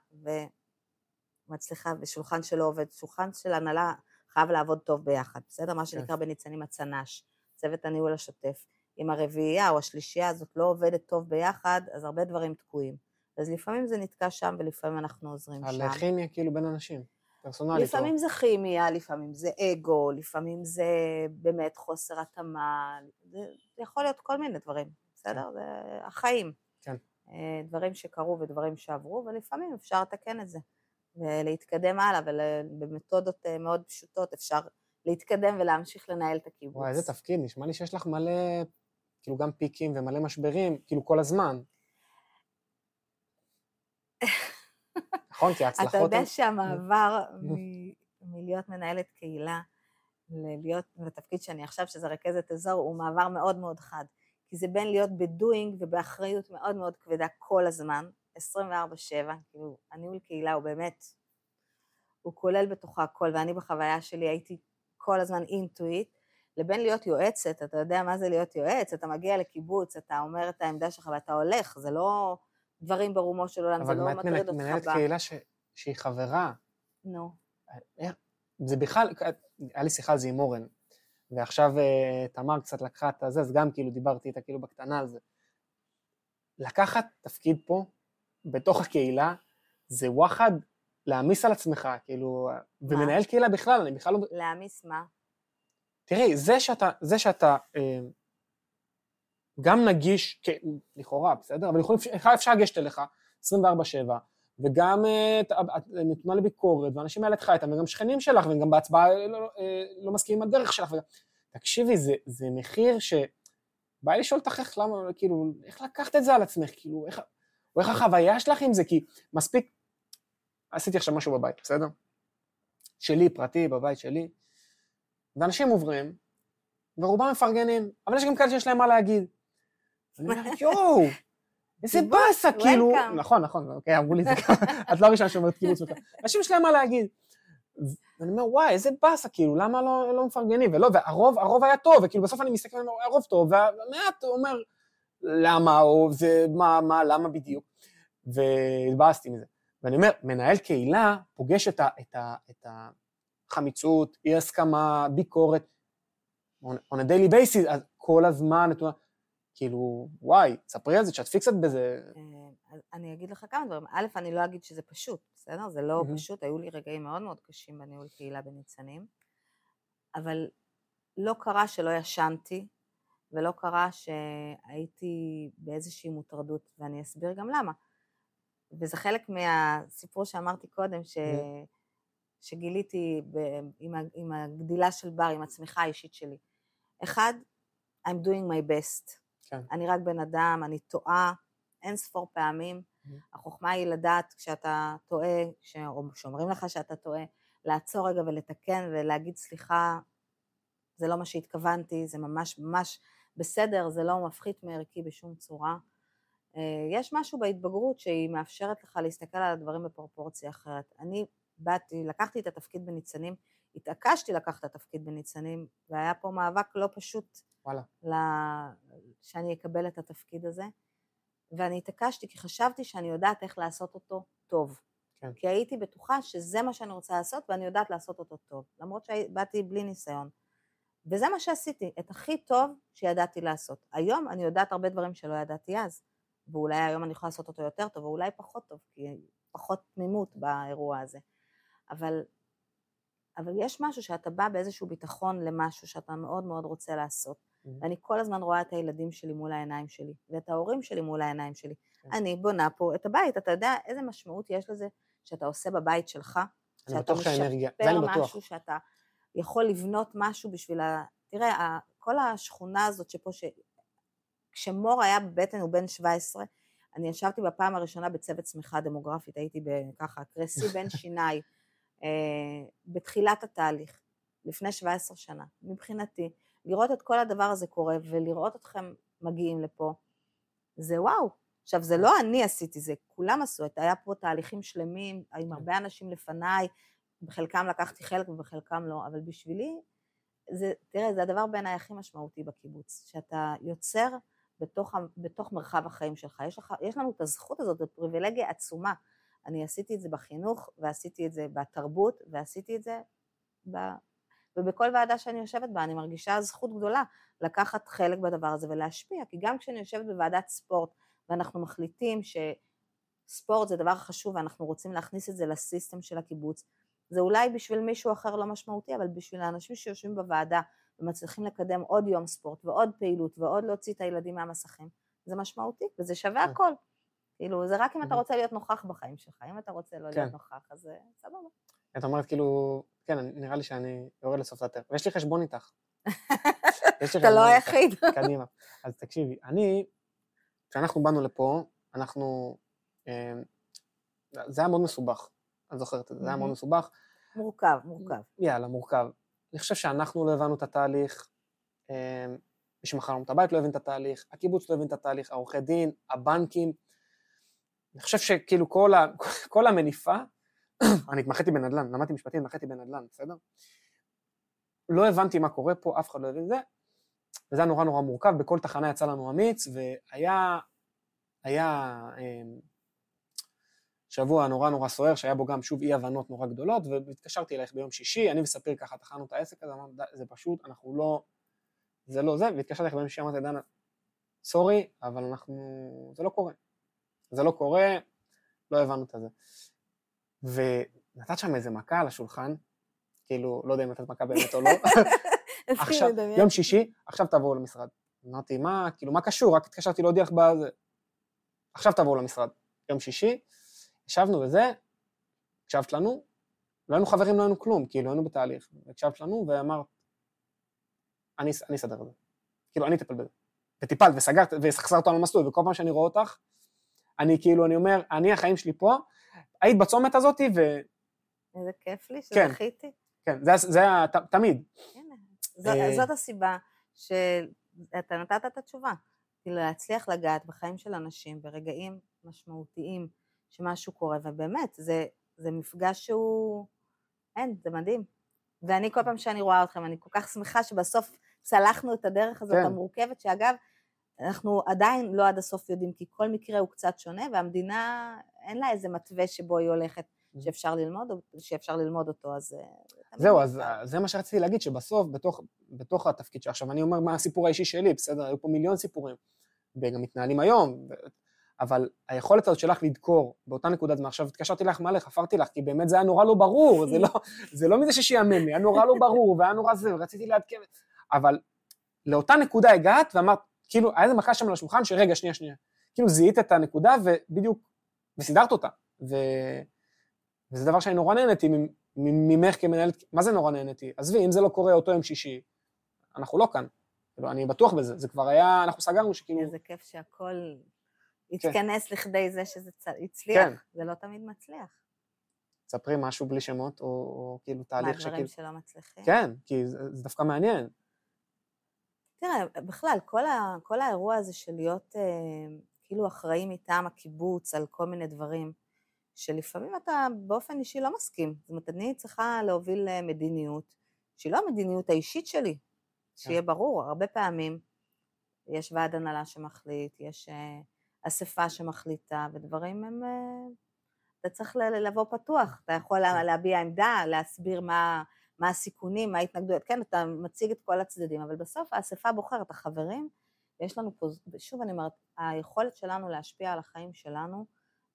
ומצליחה, ושולחן שלא עובד, שולחן של הנהלה חייב לעבוד טוב ביחד, בסדר? מה שנקרא בניצנים הצנ"ש, צוות הניהול השוטף. אם הרביעייה או השלישייה הזאת לא עובדת טוב ביחד, אז הרבה דברים תקועים. אז לפעמים זה נתקע שם ולפעמים אנחנו עוזרים על שם. כימיה כאילו בין אנשים, פרסונלית. לפעמים זה כימיה, לפעמים זה אגו, לפעמים זה באמת חוסר התאמה, זה, זה יכול להיות כל מיני דברים, בסדר? זה החיים. כן. אה, דברים שקרו ודברים שעברו, ולפעמים אפשר לתקן את זה, ולהתקדם הלאה, ובמתודות אה, מאוד פשוטות אפשר להתקדם ולהמשיך לנהל את הקיבוץ. וואי, איזה תפקיד, נשמע לי שיש לך מלא, כאילו גם פיקים ומלא משברים, כאילו כל הזמן. נכון, כי ההצלחות... אתה יודע שהמעבר מ- מלהיות מנהלת קהילה ללהיות בתפקיד שאני עכשיו, שזה רכזת אזור, הוא מעבר מאוד מאוד חד. כי זה בין להיות בדואינג ובאחריות מאוד מאוד כבדה כל הזמן, 24-7, כאילו, הניהול קהילה הוא באמת, הוא כולל בתוכו הכל, ואני בחוויה שלי הייתי כל הזמן it, לבין להיות יועצת, אתה יודע מה זה להיות יועץ, אתה מגיע לקיבוץ, אתה אומר את העמדה שלך ואתה הולך, זה לא דברים ברומו של עולם, זה אבל לא את מטריד אותך. מנהלת ב- קהילה ש- שהיא חברה, נו. איך- זה בכלל, היה לי שיחה על זה עם אורן, ועכשיו אה, תמר קצת לקחה את הזה, אז גם כאילו דיברתי איתה כאילו בקטנה על זה. לקחת תפקיד פה, בתוך הקהילה, זה וואחד להעמיס על עצמך, כאילו, ומנהל קהילה בכלל, אני בכלל לא... להעמיס מה? תראי, זה שאתה, זה שאתה אה, גם נגיש, כ- לכאורה, בסדר? אבל יכולים, אפשר- לגשת אליך 24-7, וגם אה, את- את נתונה לביקורת, ואנשים האלה איתך איתם, וגם שכנים שלך, וגם בהצבעה אה, לא, אה, לא מסכימים עם הדרך שלך. וגם- תקשיבי, זה, זה מחיר ש... בא לי לשאול אותך איך, למה, כאילו, איך לקחת את זה על עצמך, כאילו, איך, או איך החוויה שלך עם זה, כי מספיק, עשיתי עכשיו משהו בבית, בסדר? שלי, פרטי, בבית שלי, ואנשים עוברים, ורובם מפרגנים, אבל יש גם כאלה שיש להם מה להגיד. אני אומר, יואו, איזה באסה, כאילו. נכון, נכון, אוקיי, אמרו לי את זה כמה, את לא הראשונה שאומרת קיבוץ וכאלה, אנשים יש להם מה להגיד. ואני אומר, וואי, איזה באסה, כאילו, למה לא, לא מפרגנים? ולא, והרוב, הרוב היה טוב, וכאילו בסוף אני מסתכל, אני אומר, הרוב טוב, והמעט אומר, למה, או זה, מה, מה, למה בדיוק. והתבאסתי מזה. ואני אומר, מנהל קהילה פוגש את, ה, את, ה, את החמיצות, אי הסכמה, ביקורת, on, on a daily basis, אז כל הזמן, את, כאילו, וואי, ספרי על זה, תשתפי קצת בזה. אה, אני אגיד לך כמה דברים. א', אני לא אגיד שזה פשוט, בסדר? זה לא mm-hmm. פשוט, היו לי רגעים מאוד מאוד קשים בניהול קהילה בניצנים, אבל לא קרה שלא ישנתי, ולא קרה שהייתי באיזושהי מוטרדות, ואני אסביר גם למה. וזה חלק מהסיפור שאמרתי קודם, ש... שגיליתי ב... עם. עם הגדילה של בר, עם הצמיחה האישית שלי. אחד, I'm doing my best. כן. אני רק בן אדם, אני טועה אין ספור פעמים. Mm-hmm. החוכמה היא לדעת כשאתה טועה, או שאומרים לך שאתה טועה, לעצור רגע ולתקן ולהגיד סליחה, זה לא מה שהתכוונתי, זה ממש ממש בסדר, זה לא מפחית מערכי בשום צורה. אה, יש משהו בהתבגרות שהיא מאפשרת לך להסתכל על הדברים בפרופורציה אחרת. אני באתי, לקחתי את התפקיד בניצנים, התעקשתי לקחת את התפקיד בניצנים, והיה פה מאבק לא פשוט וואלה. לה, שאני אקבל את התפקיד הזה, ואני התעקשתי כי חשבתי שאני יודעת איך לעשות אותו טוב. כן. כי הייתי בטוחה שזה מה שאני רוצה לעשות ואני יודעת לעשות אותו טוב, למרות שבאתי בלי ניסיון. וזה מה שעשיתי, את הכי טוב שידעתי לעשות. היום אני יודעת הרבה דברים שלא ידעתי אז, ואולי היום אני יכולה לעשות אותו יותר טוב, ואולי פחות טוב, כי פחות תמימות באירוע הזה. אבל, אבל יש משהו שאתה בא באיזשהו ביטחון למשהו שאתה מאוד מאוד רוצה לעשות, mm-hmm. ואני כל הזמן רואה את הילדים שלי מול העיניים שלי, ואת ההורים שלי מול העיניים שלי. כן. אני בונה פה את הבית, אתה יודע איזה משמעות יש לזה שאתה עושה בבית שלך, שאתה משפר משהו, שאתה יכול לבנות משהו בשביל ה... תראה, כל השכונה הזאת שפה, ש... כשמור היה בבטן הוא בן 17, אני ישבתי בפעם הראשונה בצוות צמיחה דמוגרפית, הייתי ככה, קרסי בן שיניי, בתחילת התהליך, לפני 17 שנה. מבחינתי, לראות את כל הדבר הזה קורה ולראות אתכם מגיעים לפה, זה וואו. עכשיו, זה לא אני עשיתי, זה כולם עשו, היה פה תהליכים שלמים עם כן. הרבה אנשים לפניי, בחלקם לקחתי חלק ובחלקם לא, אבל בשבילי, זה, תראה, זה הדבר בעיניי הכי משמעותי בקיבוץ, שאתה יוצר בתוך, בתוך מרחב החיים שלך. יש, לך, יש לנו את הזכות הזאת, זו פריבילגיה עצומה. אני עשיתי את זה בחינוך, ועשיתי את זה בתרבות, ועשיתי את זה ב... ובכל ועדה שאני יושבת בה אני מרגישה זכות גדולה לקחת חלק בדבר הזה ולהשפיע, כי גם כשאני יושבת בוועדת ספורט ואנחנו מחליטים שספורט זה דבר חשוב ואנחנו רוצים להכניס את זה לסיסטם של הקיבוץ, זה אולי בשביל מישהו אחר לא משמעותי, אבל בשביל האנשים שיושבים בוועדה ומצליחים לקדם עוד יום ספורט ועוד פעילות ועוד להוציא את הילדים מהמסכים, זה משמעותי וזה שווה כן. הכל. כאילו, זה רק אם אתה רוצה להיות נוכח בחיים שלך, אם אתה רוצה לא להיות כן. נוכח, אז אה, סבבה. את אומרת כאילו, כן, נראה לי שאני יורד לסוף דעתך, ויש לי חשבון איתך. אתה לא היחיד. קדימה. אז תקשיבי, אני, כשאנחנו באנו לפה, אנחנו, אה, זה היה מאוד מסובך, את זוכרת את זה, זה היה מאוד מסובך. מורכב, מורכב. יאללה, מורכב. אני חושב שאנחנו לא הבנו את התהליך, אה, מי שמכר לנו את הבית לא הבין את התהליך, הקיבוץ לא הבין את התהליך, העורכי דין, הבנקים. אני חושב שכאילו כל, ה, כל המניפה, אני התמחיתי בנדל"ן, למדתי משפטים, התמחיתי בנדל"ן, בסדר? לא הבנתי מה קורה פה, אף אחד לא הבין את זה, וזה היה נורא נורא מורכב, בכל תחנה יצא לנו אמיץ, והיה היה, אמ, שבוע נורא נורא סוער, שהיה בו גם שוב אי הבנות נורא גדולות, והתקשרתי אלייך ביום שישי, אני וספיר ככה טחנו את העסק הזה, אמרנו, זה פשוט, אנחנו לא, זה לא זה, והתקשרתי אלייך ביום שישי, אמרתי, דנה, סורי, אבל אנחנו, זה לא קורה. זה לא קורה, לא הבנו את זה. ונתת שם איזה מכה על השולחן, כאילו, לא יודע אם נתת מכה באמת או לא. עכשיו, יום שישי, עכשיו תבואו למשרד. אמרתי, מה, כאילו, מה קשור? רק התקשרתי להודיע לך בזה. עכשיו תבואו למשרד. יום שישי, ישבנו וזה, הקשבת לנו, לא היינו חברים, לא היינו כלום, כאילו, היינו בתהליך. הקשבת לנו ואמרת, אני, אסדר את זה. כאילו, אני אטפל בזה. וטיפלת וסגרת וסחזרת אותנו למסלול, וכל פעם שאני רואה אותך, אני כאילו, אני אומר, אני החיים שלי פה, היית בצומת הזאתי ו... איזה כיף לי כן. שזכיתי. כן, זה, זה היה תמיד. הנה, אה, זאת הסיבה שאתה נתת את התשובה. כאילו להצליח לגעת בחיים של אנשים ברגעים משמעותיים שמשהו קורה, ובאמת, זה, זה מפגש שהוא... אין, זה מדהים. ואני כל פעם שאני רואה אתכם, אני כל כך שמחה שבסוף צלחנו את הדרך הזאת כן. המורכבת, שאגב, אנחנו עדיין לא עד הסוף יודעים, כי כל מקרה הוא קצת שונה, והמדינה, אין לה איזה מתווה שבו היא הולכת, שאפשר ללמוד, שאפשר ללמוד אותו, אז... אה, זהו, אז זה מה שרציתי להגיד, שבסוף, בתוך, בתוך התפקיד שעכשיו, אני אומר מה הסיפור האישי שלי, בסדר, היו פה מיליון סיפורים, וגם מתנהלים היום, אבל היכולת הזאת שלך לדקור באותה נקודת זמן, עכשיו התקשרתי לך מלא, חפרתי לך, כי באמת זה היה נורא לא ברור, זה לא, זה לא מזה ששיאמן לי, היה נורא לא ברור, והיה נורא זה, ורציתי לעדכן, אבל לאותה נקודה הגעת ואמרת, כאילו, היה איזה מכה שם על השולחן שרגע, שנייה, שנייה. כאילו זיהית את הנקודה ובדיוק, וסידרת אותה. ו... וזה דבר שאני נורא נהניתי ממך כמנהלת, מה זה נורא נהניתי? עזבי, אם זה לא קורה אותו יום שישי, אנחנו לא כאן. כאילו, אני בטוח בזה, זה כבר היה, אנחנו סגרנו שכאילו... איזה כיף שהכל התכנס כן. לכדי זה שזה צ... הצליח, כן. זה לא תמיד מצליח. ספרי משהו בלי שמות, או, או כאילו תהליך שכאילו... מה הדברים שלא מצליחים? כן, כי זה, זה דווקא מעניין. תראה, בכלל, כל, ה, כל האירוע הזה של להיות אה, כאילו אחראי מטעם הקיבוץ על כל מיני דברים, שלפעמים אתה באופן אישי לא מסכים. זאת אומרת, אני צריכה להוביל אה, מדיניות, שהיא לא המדיניות האישית שלי, שיהיה כן. ברור, הרבה פעמים יש ועד הנהלה שמחליט, יש אה, אספה שמחליטה, ודברים הם... אה, אתה צריך לבוא פתוח, אתה יכול כן. להביע עמדה, להסביר מה... מה הסיכונים, מה ההתנגדויות, כן, אתה מציג את כל הצדדים, אבל בסוף האספה בוחרת, החברים, ויש לנו פה, שוב אני אומרת, היכולת שלנו להשפיע על החיים שלנו,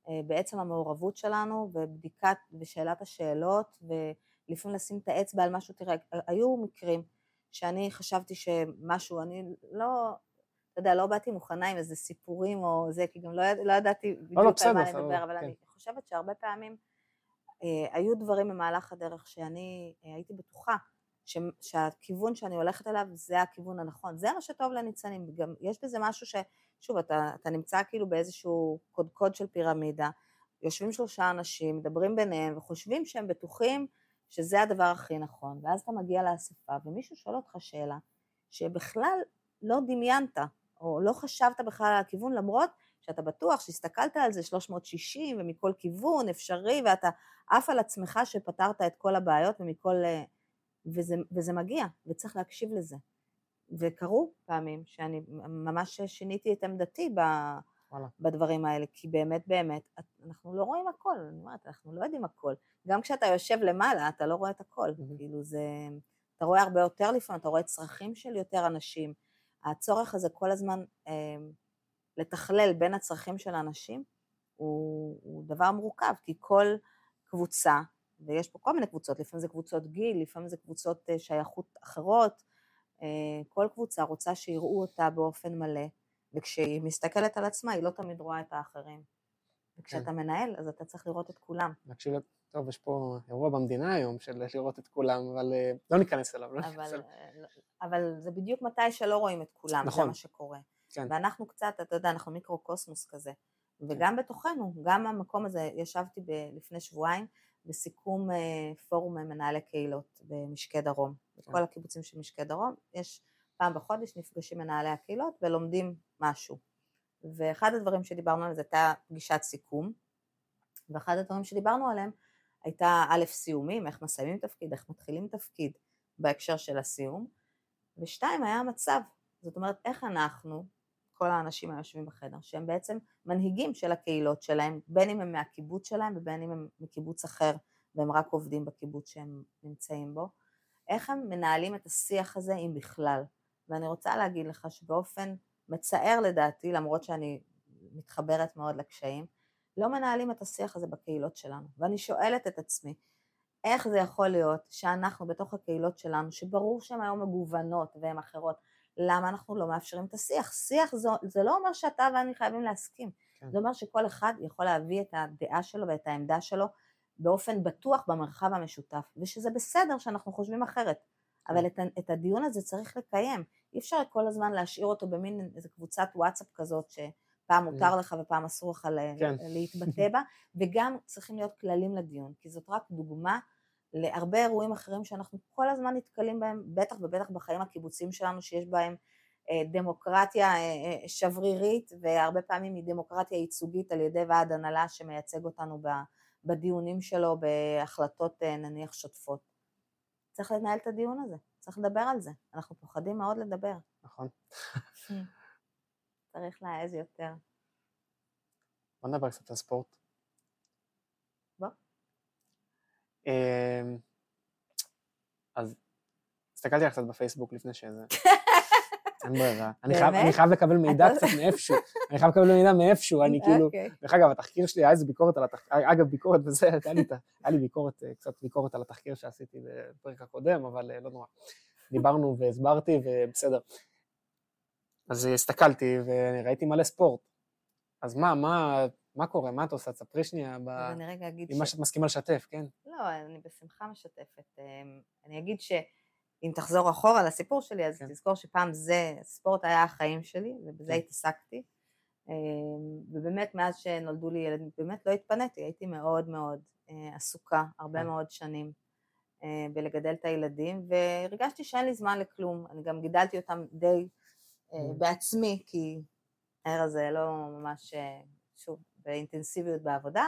אה, בעצם המעורבות שלנו, ובדיקת, ושאלת השאלות, ולפעמים לשים את האצבע על משהו, תראה, היו מקרים שאני חשבתי שמשהו, אני לא, אתה יודע, לא באתי מוכנה עם איזה סיפורים או זה, כי גם לא, לא ידעתי בדיוק לא, לא, על מה לדבר, אבל כן. אני חושבת שהרבה פעמים היו דברים במהלך הדרך שאני אה, הייתי בטוחה ש, שהכיוון שאני הולכת אליו זה הכיוון הנכון. זה מה שטוב לניצנים, גם יש בזה משהו ש... שוב, אתה, אתה נמצא כאילו באיזשהו קודקוד של פירמידה, יושבים שלושה אנשים, מדברים ביניהם וחושבים שהם בטוחים שזה הדבר הכי נכון, ואז אתה מגיע לאספה ומישהו שואל אותך שאלה שבכלל לא דמיינת, או לא חשבת בכלל על הכיוון, למרות שאתה בטוח שהסתכלת על זה 360 ומכל כיוון אפשרי, ואתה עף על עצמך שפתרת את כל הבעיות ומכל... אה, וזה, וזה מגיע, וצריך להקשיב לזה. וקרו פעמים שאני ממש שיניתי את עמדתי ב, וואלה. בדברים האלה, כי באמת באמת, אנחנו לא רואים הכל, אני אומרת, אנחנו לא יודעים הכל. גם כשאתה יושב למעלה, אתה לא רואה את הכל. Mm-hmm. כאילו זה, אתה רואה הרבה יותר לפעמים, אתה רואה צרכים של יותר אנשים. הצורך הזה כל הזמן אה, לתכלל בין הצרכים של האנשים הוא, הוא דבר מורכב, כי כל קבוצה, ויש פה כל מיני קבוצות, לפעמים זה קבוצות גיל, לפעמים זה קבוצות אה, שייכות אחרות, אה, כל קבוצה רוצה שיראו אותה באופן מלא, וכשהיא מסתכלת על עצמה היא לא תמיד רואה את האחרים. וכשאתה כן. מנהל אז אתה צריך לראות את כולם. להקשיב, טוב, יש פה אירוע במדינה היום של לראות את כולם, אבל אה, לא ניכנס אליו. לא אבל, ניכנס אליו. אבל זה בדיוק מתי שלא רואים את כולם, נכון. זה מה שקורה. כן. ואנחנו קצת, אתה יודע, אנחנו מיקרו-קוסמוס כזה. וגם בתוכנו, גם המקום הזה, ישבתי ב- לפני שבועיים בסיכום אה, פורום מנהלי קהילות במשקי דרום. כן. בכל הקיבוצים של משקי דרום, יש פעם בחודש נפגשים מנהלי הקהילות ולומדים משהו. ואחד הדברים שדיברנו על זה הייתה פגישת סיכום, ואחד הדברים שדיברנו עליהם הייתה א', סיומים, איך מסיימים תפקיד, איך מתחילים תפקיד בהקשר של הסיום, ושתיים, היה המצב, זאת אומרת, איך אנחנו כל האנשים היושבים בחדר, שהם בעצם מנהיגים של הקהילות שלהם, בין אם הם מהקיבוץ שלהם ובין אם הם מקיבוץ אחר והם רק עובדים בקיבוץ שהם נמצאים בו, איך הם מנהלים את השיח הזה אם בכלל. ואני רוצה להגיד לך שבאופן מצער לדעתי, למרות שאני מתחברת מאוד לקשיים, לא מנהלים את השיח הזה בקהילות שלנו. ואני שואלת את עצמי, איך זה יכול להיות שאנחנו בתוך הקהילות שלנו, שברור שהן היום מגוונות והן אחרות, למה אנחנו לא מאפשרים את השיח? שיח זה, זה לא אומר שאתה ואני חייבים להסכים, כן. זה אומר שכל אחד יכול להביא את הדעה שלו ואת העמדה שלו באופן בטוח במרחב המשותף, ושזה בסדר שאנחנו חושבים אחרת, כן. אבל את, את הדיון הזה צריך לקיים, אי אפשר כל הזמן להשאיר אותו במין איזה קבוצת וואטסאפ כזאת שפעם מותר לך ופעם אסור לך כן. להתבטא בה, וגם צריכים להיות כללים לדיון, כי זאת רק דוגמה להרבה אירועים אחרים שאנחנו כל הזמן נתקלים בהם, בטח ובטח בחיים הקיבוציים שלנו שיש בהם אה, דמוקרטיה אה, אה, שברירית והרבה פעמים היא דמוקרטיה ייצוגית על ידי ועד הנהלה שמייצג אותנו בדיונים שלו בהחלטות נניח שוטפות. צריך לנהל את הדיון הזה, צריך לדבר על זה, אנחנו פוחדים מאוד לדבר. נכון. צריך להעז יותר. בוא נדבר קצת על ספורט. בוא. אמ, אז הסתכלתי לך קצת בפייסבוק לפני שזה. אין ברירה. אני חייב-? אני חייב לקבל מידע קצת מאיפשהו. אני חייב לקבל מידע מאיפשהו, אני כאילו... אוקיי. דרך אגב, התחקיר שלי, היה איזה ביקורת על התחקיר, אגב, ביקורת וזה, היה לי, ביקורת, אה, קצת ביקורת על התחקיר שעשיתי בפרק הקודם, אבל אה, לא נורא. דיברנו והסברתי, ובסדר. אז אה, הסתכלתי, וראיתי מלא ספורט. אז מה, מה, מה קורה? מה את עושה? תספרי שנייה, ב... אז אני רגע אגיד עם מה שאת מסכימה לשתף, כן? לא, אני בשמחה משתפת. אמ, אני אגיד שאם תחזור אחורה לסיפור שלי, אז כן. תזכור שפעם זה, ספורט היה החיים שלי, ובזה כן. התעסקתי. אמ, ובאמת, מאז שנולדו לי ילדים, באמת לא התפניתי, הייתי מאוד מאוד אה, עסוקה, הרבה כן. מאוד שנים אה, בלגדל את הילדים, והרגשתי שאין לי זמן לכלום. אני גם גידלתי אותם די אה, Mm. בעצמי, כי הער הזה לא ממש, שוב, באינטנסיביות בעבודה.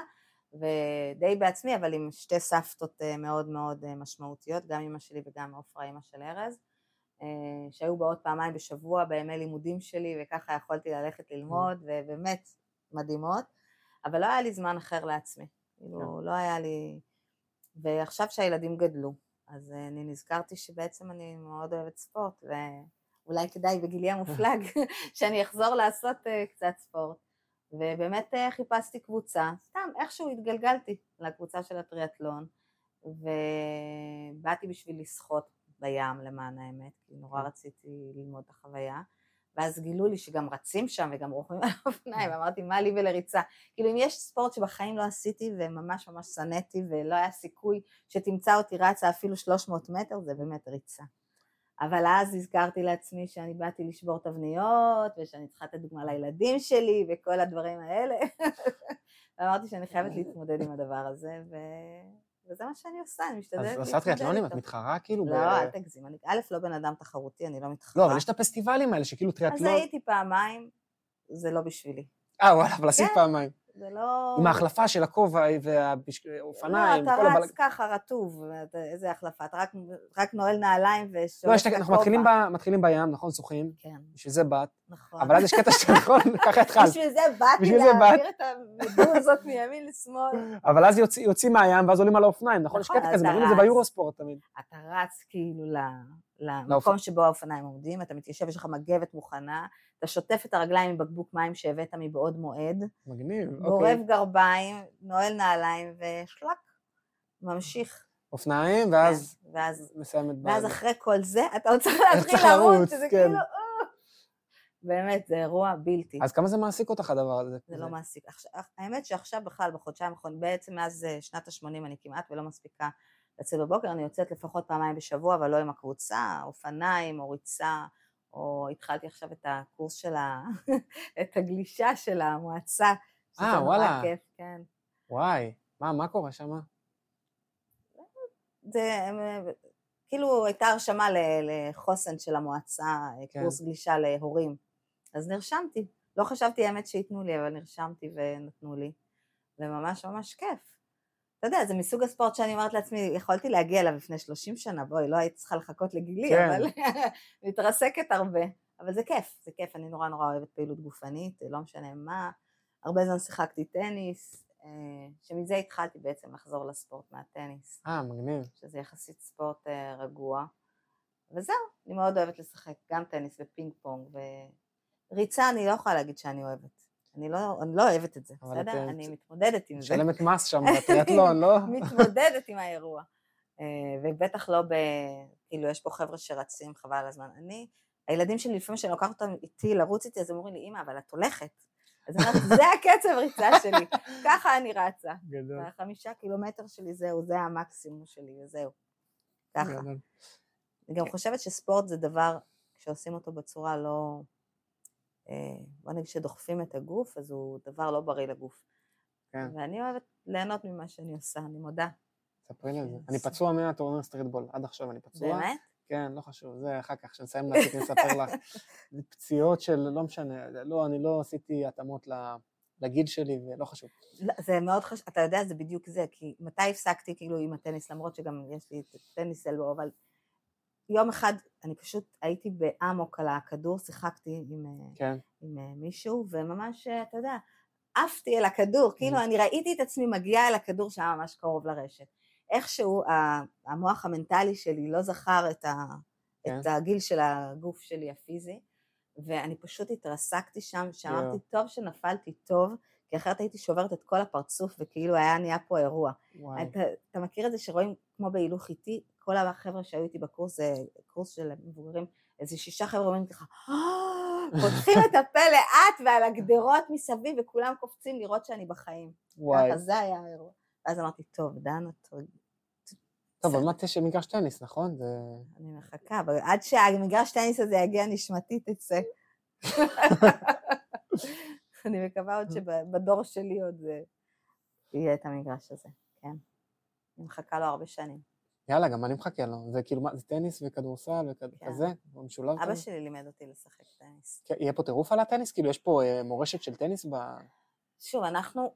ודי בעצמי, אבל עם שתי סבתות אה, מאוד מאוד אה, משמעותיות, גם אמא שלי וגם עופרה, אמא של ארז, אה, שהיו באות פעמיים בשבוע בימי לימודים שלי, וככה יכולתי ללכת ללמוד, ובאמת מדהימות, אבל לא היה לי זמן אחר לעצמי, כאילו לא היה לי... ועכשיו שהילדים גדלו, אז אני נזכרתי שבעצם אני מאוד אוהבת ספורט, ואולי כדאי בגילי המופלג שאני אחזור לעשות קצת ספורט. ובאמת אה, חיפשתי קבוצה, סתם איכשהו התגלגלתי לקבוצה של הטריאטלון, ובאתי בשביל לשחות בים למען האמת, כי נורא רציתי ללמוד את החוויה, ואז גילו לי שגם רצים שם וגם רוכבים על האופניים, אמרתי מה לי ולריצה, כאילו אם יש ספורט שבחיים לא עשיתי וממש ממש שנאתי ולא היה סיכוי שתמצא אותי רצה אפילו 300 מטר, זה באמת ריצה. אבל אז הזכרתי לעצמי שאני באתי לשבור תבניות, ושאני צריכה לתת דוגמה לילדים שלי, וכל הדברים האלה. ואמרתי שאני חייבת להתמודד עם הדבר הזה, ו... וזה מה שאני עושה, אני משתדלת אז להתמודד עושה טריאטלונים, את. מתחרה כאילו? לא, אל תגזים. אני א', לא בן אדם תחרותי, אני לא מתחרה. לא, אבל יש את הפסטיבלים האלה שכאילו אז טריאטלון... הייתי פעמיים, זה לא זה אה, וואלה, אבל עשית כן. פעמיים. זה לא... עם ההחלפה של הכובע והאופניים, לא, אתה רץ הבלג... ככה רטוב, איזה החלפה, אתה רק, רק נועל נעליים לא, ושולף יש את את ה- אנחנו הכובע. מתחילים ב- מתחילים בים, נכון? שוחים, כן, בשביל זה באת, נכון. אבל אז יש קטע שאתה נכון, ככה התחלת. בשביל זה באתי להעביר את המדוזות מימין לשמאל. אבל אז יוצא- יוצאים מהים ואז עולים על האופניים, נכון? יש נכון, קטע כזה, מראים את זה. ביורוספורט תמיד. אתה רץ כאילו למקום שבו האופניים עומדים, אתה מתיישב, יש לך מגבת מוכנה, אתה שוטף את הרגליים עם בקבוק מים שהבאת מבעוד מועד, מגניב, גורב אוקיי. גרביים, נועל נעליים ושלק, ממשיך. אופניים, ואז כן, ואז, מסיים את ואז. אחרי כל זה, אתה עוד צריך להתחיל לרוץ, שזה כן. כאילו... אה. באמת, זה אירוע בלתי. אז כמה זה מעסיק אותך הדבר הזה? זה לא מעסיק. האמת שעכשיו בכלל, בחודשיים האחרונים, בעצם מאז אה, שנת ה-80 אני כמעט ולא מספיקה לצאת בבוקר, אני יוצאת לפחות פעמיים בשבוע, אבל לא עם הקבוצה, אופניים או ריצה, או התחלתי עכשיו את הקורס של ה... את הגלישה של המועצה. שזה אה, וואלה. כיף, כן. וואי, מה, מה קורה שם? זה כאילו הייתה הרשמה לחוסן של המועצה, כן. קורס גלישה להורים. אז נרשמתי. לא חשבתי האמת שייתנו לי, אבל נרשמתי ונתנו לי. וממש ממש כיף. אתה יודע, זה מסוג הספורט שאני אומרת לעצמי, יכולתי להגיע אליו לפני 30 שנה, בואי, לא הייתי צריכה לחכות לגילי, כן. אבל מתרסקת הרבה. אבל זה כיף, זה כיף, אני נורא נורא אוהבת פעילות גופנית, לא משנה מה. הרבה זמן שיחקתי טניס, אה, שמזה התחלתי בעצם לחזור לספורט מהטניס. אה, מגניב. שזה יחסית ספורט אה, רגוע. וזהו, אני מאוד אוהבת לשחק גם טניס ופינג פונג וריצה אני לא יכולה להגיד שאני אוהבת. אני לא, אני לא אוהבת את זה, אבל את, בסדר? אה, אני מתמודדת עם זה. משלמת מס שם בטריאטלון, לא? מתמודדת עם האירוע. אה, ובטח לא ב... כאילו, יש פה חבר'ה שרצים, חבל על הזמן. אני, הילדים שלי, לפעמים כשאני לוקחת אותם איתי לרוץ איתי, אז הם אומרים לי, אמא, אבל את הולכת. אז אני אומרת, זה הקצב ריצה שלי, ככה אני רצה. גדול. החמישה קילומטר שלי זהו, זה המקסימום שלי, וזהו. ככה. גדול. אני גם חושבת שספורט זה דבר, כשעושים אותו בצורה לא... בוא נגיד שדוחפים את הגוף, אז הוא דבר לא בריא לגוף. כן. ואני אוהבת ליהנות ממה שאני עושה, אני מודה. ספרי לי על זה. כן, אני פצוע מהטורניר streetball, עד עכשיו אני פצוע. באמת? כן, לא חשוב, זה אחר כך, כשנסיים להציג אני אספר לך. פציעות של, לא משנה, לא, אני לא עשיתי התאמות לגיל שלי, ולא חשוב. לא, זה מאוד חשוב, אתה יודע, זה בדיוק זה, כי מתי הפסקתי כאילו עם הטניס, למרות שגם יש לי את ה tennis elbow, אבל יום אחד אני פשוט הייתי באמוק על הכדור, שיחקתי עם, אה, כן. עם אה, מישהו, וממש, אה, אתה יודע, עפתי אל הכדור, כאילו אני ראיתי את עצמי מגיעה אל הכדור שהיה ממש קרוב לרשת. איכשהו המוח המנטלי שלי לא זכר את, ה, כן. את הגיל של הגוף שלי הפיזי, ואני פשוט התרסקתי שם, שאמרתי, טוב שנפלתי טוב, כי אחרת הייתי שוברת את כל הפרצוף וכאילו היה נהיה פה אירוע. אתה, אתה מכיר את זה שרואים כמו בהילוך איטי, כל החבר'ה שהיו איתי בקורס, זה קורס של מבוגרים, איזה שישה חבר'ה אומרים ככה, "אה", פותחים את הפה לאט ועל הגדרות מסביב וכולם קופצים לראות שאני בחיים. וואי. ככה זה היה האירוע. ואז אמרתי, טוב, דנה, טוב, אבל מה יש מגרש טניס, נכון? זה... אני מחכה, אבל עד שהמגרש טניס הזה יגיע נשמתי תצא. אני מקווה עוד שבדור שלי עוד אה, יהיה את המגרש הזה, כן. אני מחכה לו הרבה שנים. יאללה, גם אני מחכה לו. זה כאילו, מה, זה טניס וכדורסל כן. וכזה? משולב? אבא? שלי לימד אותי לשחק טניס. כן, יהיה פה טירוף על הטניס? כאילו, יש פה אה, מורשת של טניס ב... שוב, אנחנו,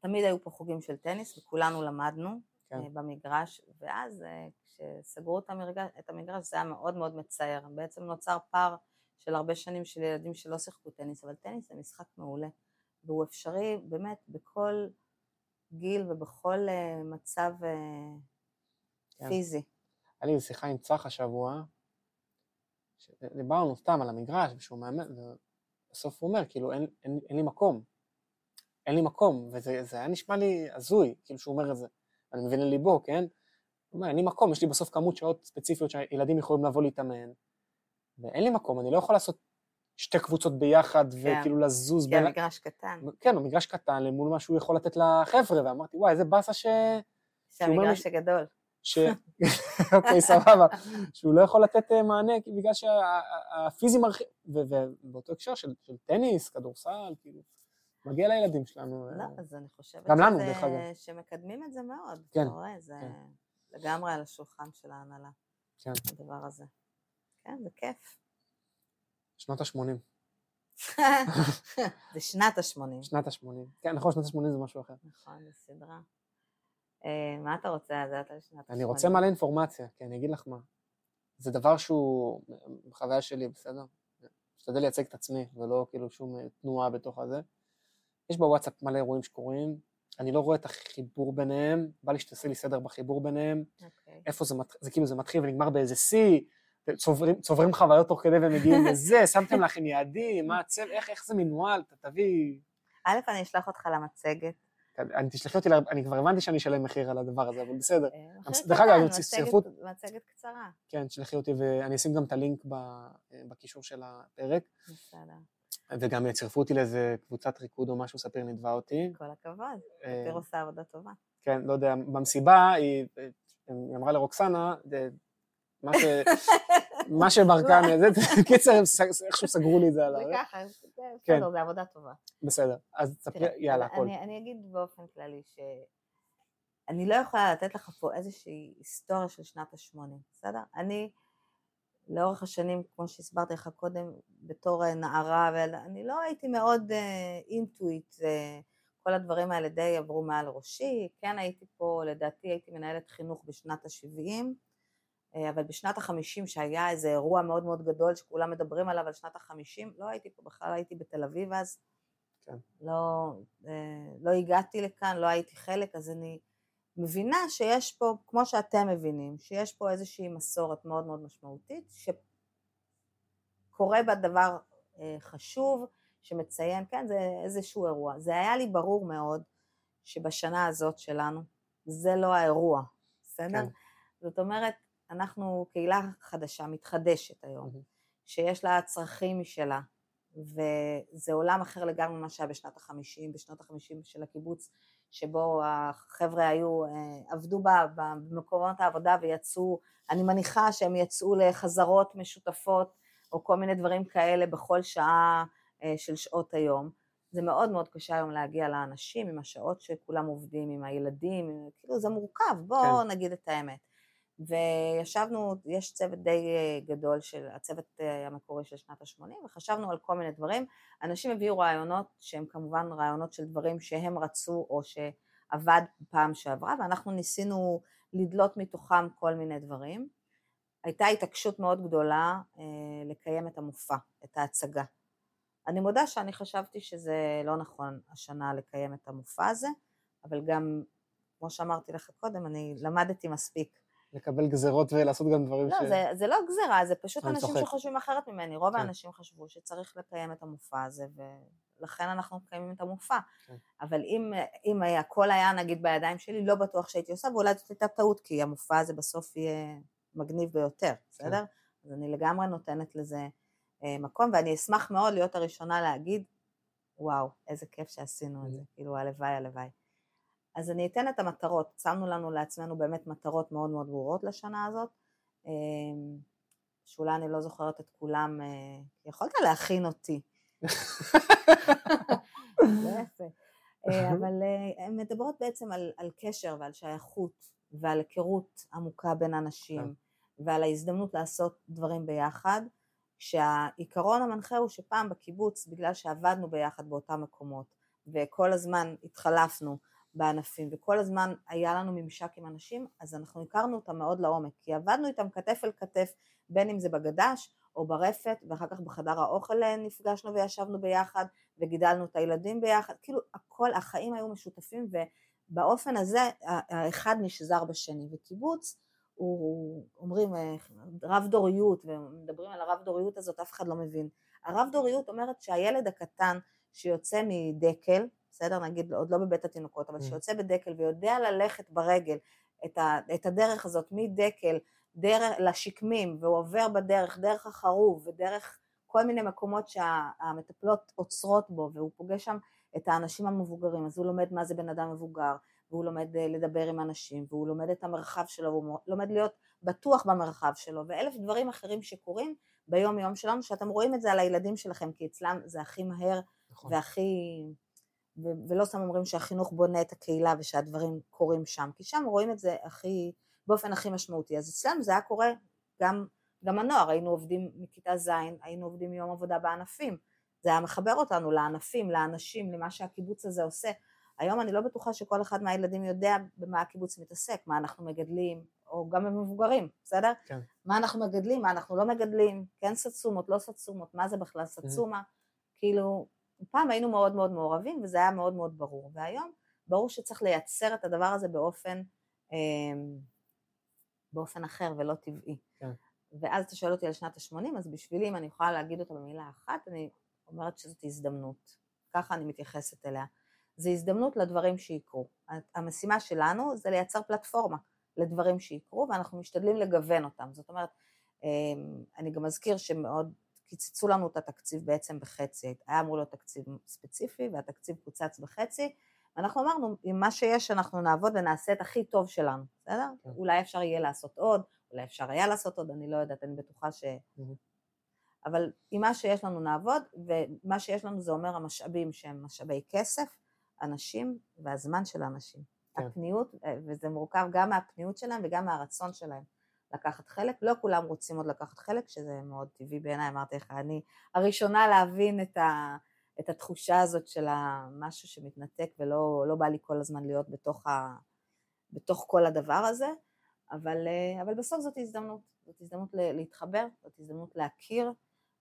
תמיד היו פה חוגים של טניס וכולנו למדנו כן. אה, במגרש, ואז אה, כשסגרו את המגרש, את המגרש זה היה מאוד מאוד מצער. בעצם נוצר פער של הרבה שנים של ילדים שלא שיחקו טניס, אבל טניס זה משחק מעולה, והוא אפשרי באמת בכל גיל ובכל מצב כן. פיזי. היה לי שיחה עם צח השבוע, דיברנו סתם על המגרש, ושהוא מאמן, ובסוף הוא אומר, כאילו, אין, אין, אין לי מקום. אין לי מקום, וזה זה היה נשמע לי הזוי, כאילו שהוא אומר את זה. אני מבין לליבו, כן? הוא אומר, אין לי מקום, יש לי בסוף כמות שעות ספציפיות שהילדים יכולים לבוא להתאמן, ואין לי מקום, אני לא יכול לעשות שתי קבוצות ביחד, וכאילו לזוז כי בין... המגרש קטן, כן, הוא מגרש קטן למול מה שהוא יכול לתת לחבר'ה, ואמרתי, וואי, איזה באסה ש... שהמגרש גדול. ש... אוקיי, סבבה. שהוא לא יכול לתת אה, מענה בגלל שהפיזי מרחיב, ובאותו הקשר של, טניס, כדורסל, כאילו, מגיע לילדים שלנו. אה, לא, אז אני חושבת גם לנו, דרך אגב. שמקדמים את זה מאוד. כן, אתה רואה, זה כן. לגמרי על השולחן של ההנהלה, כן, הדבר הזה. כן, זה כיף. שנות ה-80. זה שנת ה-80. שנת ה-80. כן, נכון, שנות ה-80 זה משהו אחר. נכון, זו סדרה. אה, מה אתה רוצה על שנת ה-80? אני רוצה מלא אינפורמציה, כי אני אגיד לך מה. זה דבר שהוא, בחוויה שלי, בסדר? משתדל לייצג את עצמי, ולא כאילו שום אה, תנועה בתוך הזה. יש בוואטסאפ מלא אירועים שקורים, אני לא רואה את החיבור ביניהם, בא לי שתעשי לי סדר בחיבור ביניהם, אוקיי. איפה זה, מת... זה כאילו זה מתחיל ונגמר באיזה שיא, צוברים, צוברים חוויות תוך כדי ומגיעים לזה, שמתם לכם יעדים, מה הצל, איך, איך זה מנוהל, ת- תביא, א', אני אשלח אותך למצגת. אני תשלחי אותי, אני כבר הבנתי שאני אשלם מחיר על הדבר הזה, אבל בסדר, אה, דרך אגב, קטן, גם מצגת- קצרה. כן, תשלחי אותי ואני אשים גם את הלינק ב- בקישור של הפרק, בסדר. וגם יצרפו אותי לאיזה קבוצת ריקוד או משהו, ספיר נתבע אותי. כל הכבוד. אה, ספיר עושה עבודה טובה. כן, לא יודע, במסיבה היא, היא אמרה לרוקסנה, "זה- מה ש... מה שברקן, זה, קיצר, איכשהו סגרו לי את זה על זה. ככה, זה- כן. בסדר, זה עבודה טובה. בסדר, אז תספרי, יאללה, הכל. אני, אני אגיד באופן כללי שאני לא יכולה לתת לך פה איזושהי היסטוריה של שנת ה-80, בסדר? אני לאורך השנים, כמו שהסברתי לך קודם, בתור אה, נערה, ואני לא הייתי מאוד אינטואיט, uh, כל הדברים האלה די עברו מעל ראשי, כן הייתי פה, לדעתי הייתי מנהלת חינוך בשנת ה-70, אבל בשנת ה-50 שהיה איזה אירוע מאוד מאוד גדול שכולם מדברים עליו על שנת ה-50, לא הייתי פה בכלל, הייתי בתל אביב אז, כן. לא, אה, לא הגעתי לכאן, לא הייתי חלק, אז אני מבינה שיש פה, כמו שאתם מבינים, שיש פה איזושהי מסורת מאוד מאוד משמעותית, שקורה בה דבר אה, חשוב, שמציין, כן, זה איזשהו אירוע. זה היה לי ברור מאוד שבשנה הזאת שלנו, זה לא האירוע, בסדר? כן. זאת אומרת, אנחנו קהילה חדשה, מתחדשת היום, מהמם. שיש לה צרכים משלה, וזה עולם אחר לגמרי ממה שהיה בשנת החמישים, בשנות החמישים של הקיבוץ, שבו החבר'ה היו, אה, עבדו במקומות העבודה ויצאו, אני מניחה שהם יצאו לחזרות משותפות, או כל מיני דברים כאלה בכל שעה אה, של שעות היום. זה מאוד מאוד קשה היום להגיע לאנשים עם השעות שכולם עובדים, עם הילדים, עם- כאילו זה מורכב, בואו כן. נגיד את האמת. וישבנו, יש צוות די אה, גדול של הצוות אה, המקורי של שנת ה-80, וחשבנו על כל מיני דברים. אנשים הביאו רעיונות שהם כמובן רעיונות של דברים שהם רצו או שעבד פעם שעברה, ואנחנו ניסינו לדלות מתוכם כל מיני דברים. הייתה התעקשות מאוד גדולה אה, לקיים את המופע, את ההצגה. אני מודה שאני חשבתי שזה לא נכון השנה לקיים את המופע הזה, אבל גם, כמו שאמרתי לך קודם, אני למדתי מספיק. לקבל גזרות ולעשות גם דברים לא, ש... זה, זה לא גזירה, זה פשוט אנשים צוחק. שחושבים אחרת ממני. רוב כן. האנשים חשבו שצריך לקיים את המופע הזה, ולכן אנחנו מקיימים את המופע. כן. אבל אם, אם היה- הכל היה נגיד בידיים שלי, לא בטוח שהייתי עושה, ואולי זאת הייתה טעות, כי המופע הזה בסוף יהיה מגניב ביותר, בסדר? אז אני לגמרי נותנת לזה אה, מקום, ואני אשמח מאוד להיות הראשונה להגיד, וואו, איזה כיף שעשינו את זה, כאילו הלוואי הלוואי. אז אני אתן את המטרות, שמנו לנו לעצמנו באמת מטרות מאוד מאוד ברורות לשנה הזאת, אה, שאולי אני לא זוכרת את כולם, אה, יכולת להכין אותי. אה, אבל אה, הן מדברות בעצם על, על קשר ועל שייכות ועל היכרות עמוקה בין אנשים ועל ההזדמנות לעשות דברים ביחד, כשהעיקרון המנחה הוא שפעם בקיבוץ, בגלל שעבדנו ביחד באותם מקומות וכל הזמן התחלפנו בענפים וכל הזמן היה לנו ממשק עם אנשים, אז אנחנו הכרנו אותם מאוד לעומק, כי עבדנו איתם כתף אל כתף, בין אם זה בגדש או ברפת, ואחר כך בחדר האוכל אה, נפגשנו וישבנו ביחד, וגידלנו את הילדים ביחד, כאילו הכל, החיים היו משותפים, ובאופן הזה האחד נשזר בשני, וקיבוץ הוא, אומרים אה, רב דוריות, ומדברים על הרב דוריות הזאת, אף אחד לא מבין. הרב דוריות אומרת שהילד הקטן שיוצא מדקל, בסדר, נגיד עוד לא בבית התינוקות, אבל Mm. שיוצא בדקל ויודע ללכת ברגל את, ה, את הדרך הזאת מדקל דרך, לשקמים, והוא עובר בדרך, דרך החרוב ודרך כל מיני מקומות שהמטפלות עוצרות בו, והוא פוגש שם את האנשים המבוגרים, אז הוא לומד מה זה בן אדם מבוגר, והוא לומד אה, לדבר עם אנשים, והוא לומד את המרחב שלו, והוא לומד להיות בטוח במרחב שלו, ואלף דברים אחרים שקורים ביום יום שלנו, שאתם רואים את זה על הילדים שלכם, כי אצלם זה הכי מהר נכון. והכי... ו- ולא סתם אומרים שהחינוך בונה את הקהילה ושהדברים קורים שם, כי שם רואים את זה הכי, באופן הכי משמעותי. אז אצלנו זה היה קורה גם, גם הנוער, היינו עובדים מכיתה ז', היינו עובדים יום עבודה בענפים. זה היה מחבר אותנו לענפים, לאנשים, למה שהקיבוץ הזה עושה. היום אני לא בטוחה שכל אחד מהילדים יודע במה הקיבוץ מתעסק, מה אנחנו מגדלים, או גם במבוגרים, בסדר? כן. מה אנחנו מגדלים, מה אנחנו לא מגדלים, כן סצומות, לא סצומות, מה זה בכלל סצומה, כאילו, פעם היינו מאוד מאוד מעורבים וזה היה מאוד מאוד ברור, והיום ברור שצריך לייצר את הדבר הזה באופן, אה, באופן אחר ולא טבעי. כן. ואז אתה שואל אותי על שנת ה-80, אז בשבילי, אם אני יכולה להגיד אותה במילה אחת, אני אומרת שזאת הזדמנות. ככה אני מתייחסת אליה. זו הזדמנות לדברים שיקרו. המשימה שלנו זה לייצר פלטפורמה לדברים שיקרו, ואנחנו משתדלים לגוון אותם. זאת אומרת, אמ, אני גם אזכיר שמאוד קיצצו לנו את התקציב בעצם בחצי. היה אמור להיות תקציב ספציפי, והתקציב קוצץ בחצי. ואנחנו אמרנו, עם מה שיש אנחנו נעבוד ונעשה את הכי טוב שלנו, בסדר? כן. אולי אפשר יהיה לעשות עוד, אולי אפשר היה לעשות עוד, אני לא יודעת, אני בטוחה ש... אבל עם מה שיש לנו נעבוד, ומה שיש לנו זה אומר המשאבים שהם משאבי כסף, אנשים והזמן של האנשים. כן. הפניות, וזה מורכב גם מהפניות שלהם וגם מהרצון שלהם לקחת חלק. לא כולם רוצים עוד לקחת חלק, שזה מאוד טבעי בעיניי, אמרתי לך, אני הראשונה להבין את, ה, את התחושה הזאת של המשהו שמתנתק ולא לא בא לי כל הזמן להיות בתוך, ה, בתוך כל הדבר הזה, אבל, אה, אבל בסוף זאת הזדמנות, זאת הזדמנות להתחבר, זאת הזדמנות להכיר,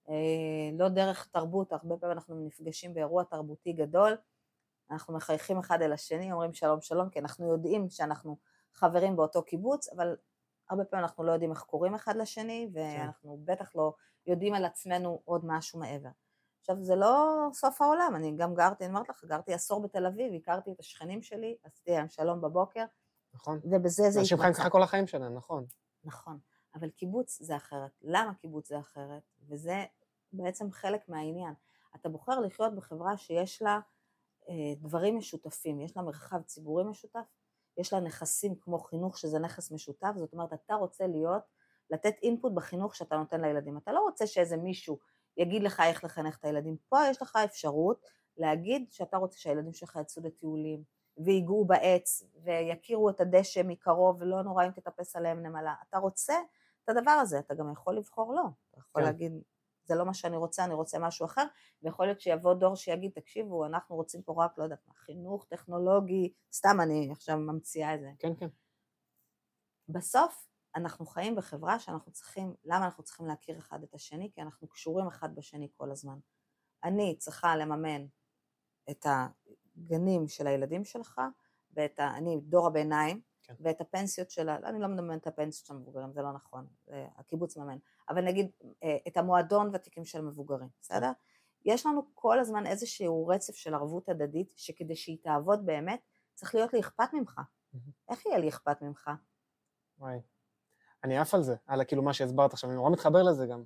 אה, לא דרך תרבות, הרבה פעמים אנחנו נפגשים באירוע תרבותי גדול, אנחנו מחייכים אחד אל השני, אומרים שלום שלום, כי אנחנו יודעים שאנחנו חברים באותו קיבוץ, אבל הרבה פעמים אנחנו לא יודעים איך קוראים אחד לשני, ואנחנו בטח לא יודעים על עצמנו עוד משהו מעבר. עכשיו, זה לא סוף העולם, אני גם גרתי, אני אומרת לך, גרתי עשור בתל אביב, הכרתי את השכנים שלי, עשיתי להם שלום בבוקר, נכון. ובזה זה אנשים חיים. ככה כל החיים שלהם, נכון. נכון, אבל קיבוץ זה אחרת. למה קיבוץ זה אחרת? וזה בעצם חלק מהעניין. אתה בוחר לחיות בחברה שיש לה אה, דברים משותפים, יש לה מרחב ציבורי משותף, יש לה נכסים כמו חינוך שזה נכס משותף, זאת אומרת אתה רוצה להיות, לתת אינפוט בחינוך שאתה נותן לילדים. אתה לא רוצה שאיזה מישהו יגיד לך איך לחנך את הילדים. פה יש לך אפשרות להגיד שאתה רוצה שהילדים שלך יצאו לטיולים, ויגעו בעץ, ויכירו את הדשא מקרוב, ולא נורא אם תטפס עליהם נמלה. אתה רוצה את הדבר הזה, אתה גם יכול לבחור לא. אתה יכול כן. להגיד, זה לא מה שאני רוצה, אני רוצה משהו אחר, ויכול להיות שיבוא דור שיגיד, תקשיבו, אנחנו רוצים פה רק, לא יודעת מה, חינוך טכנולוגי, סתם אני עכשיו ממציאה את זה. כן, כן. בסוף, אנחנו חיים בחברה שאנחנו צריכים, למה אנחנו צריכים להכיר אחד את השני? כי אנחנו קשורים אחד בשני כל הזמן. אני צריכה לממן את הגנים של הילדים שלך, ואת ה... אני דור הביניים, כן. ואת הפנסיות של ה... אני לא מממנת את הפנסיות של המבוגרים, זה לא נכון, זה הקיבוץ מממן. אבל נגיד אה, את המועדון ותיקים של המבוגרים, בסדר? יש לנו כל הזמן איזשהו רצף של ערבות הדדית, שכדי שהיא תעבוד באמת, צריך להיות לי אכפת ממך. איך יהיה לי אכפת ממך? וואי, אני עף על זה, על כאילו מה שהסברת עכשיו, אני נורא מתחבר לזה גם.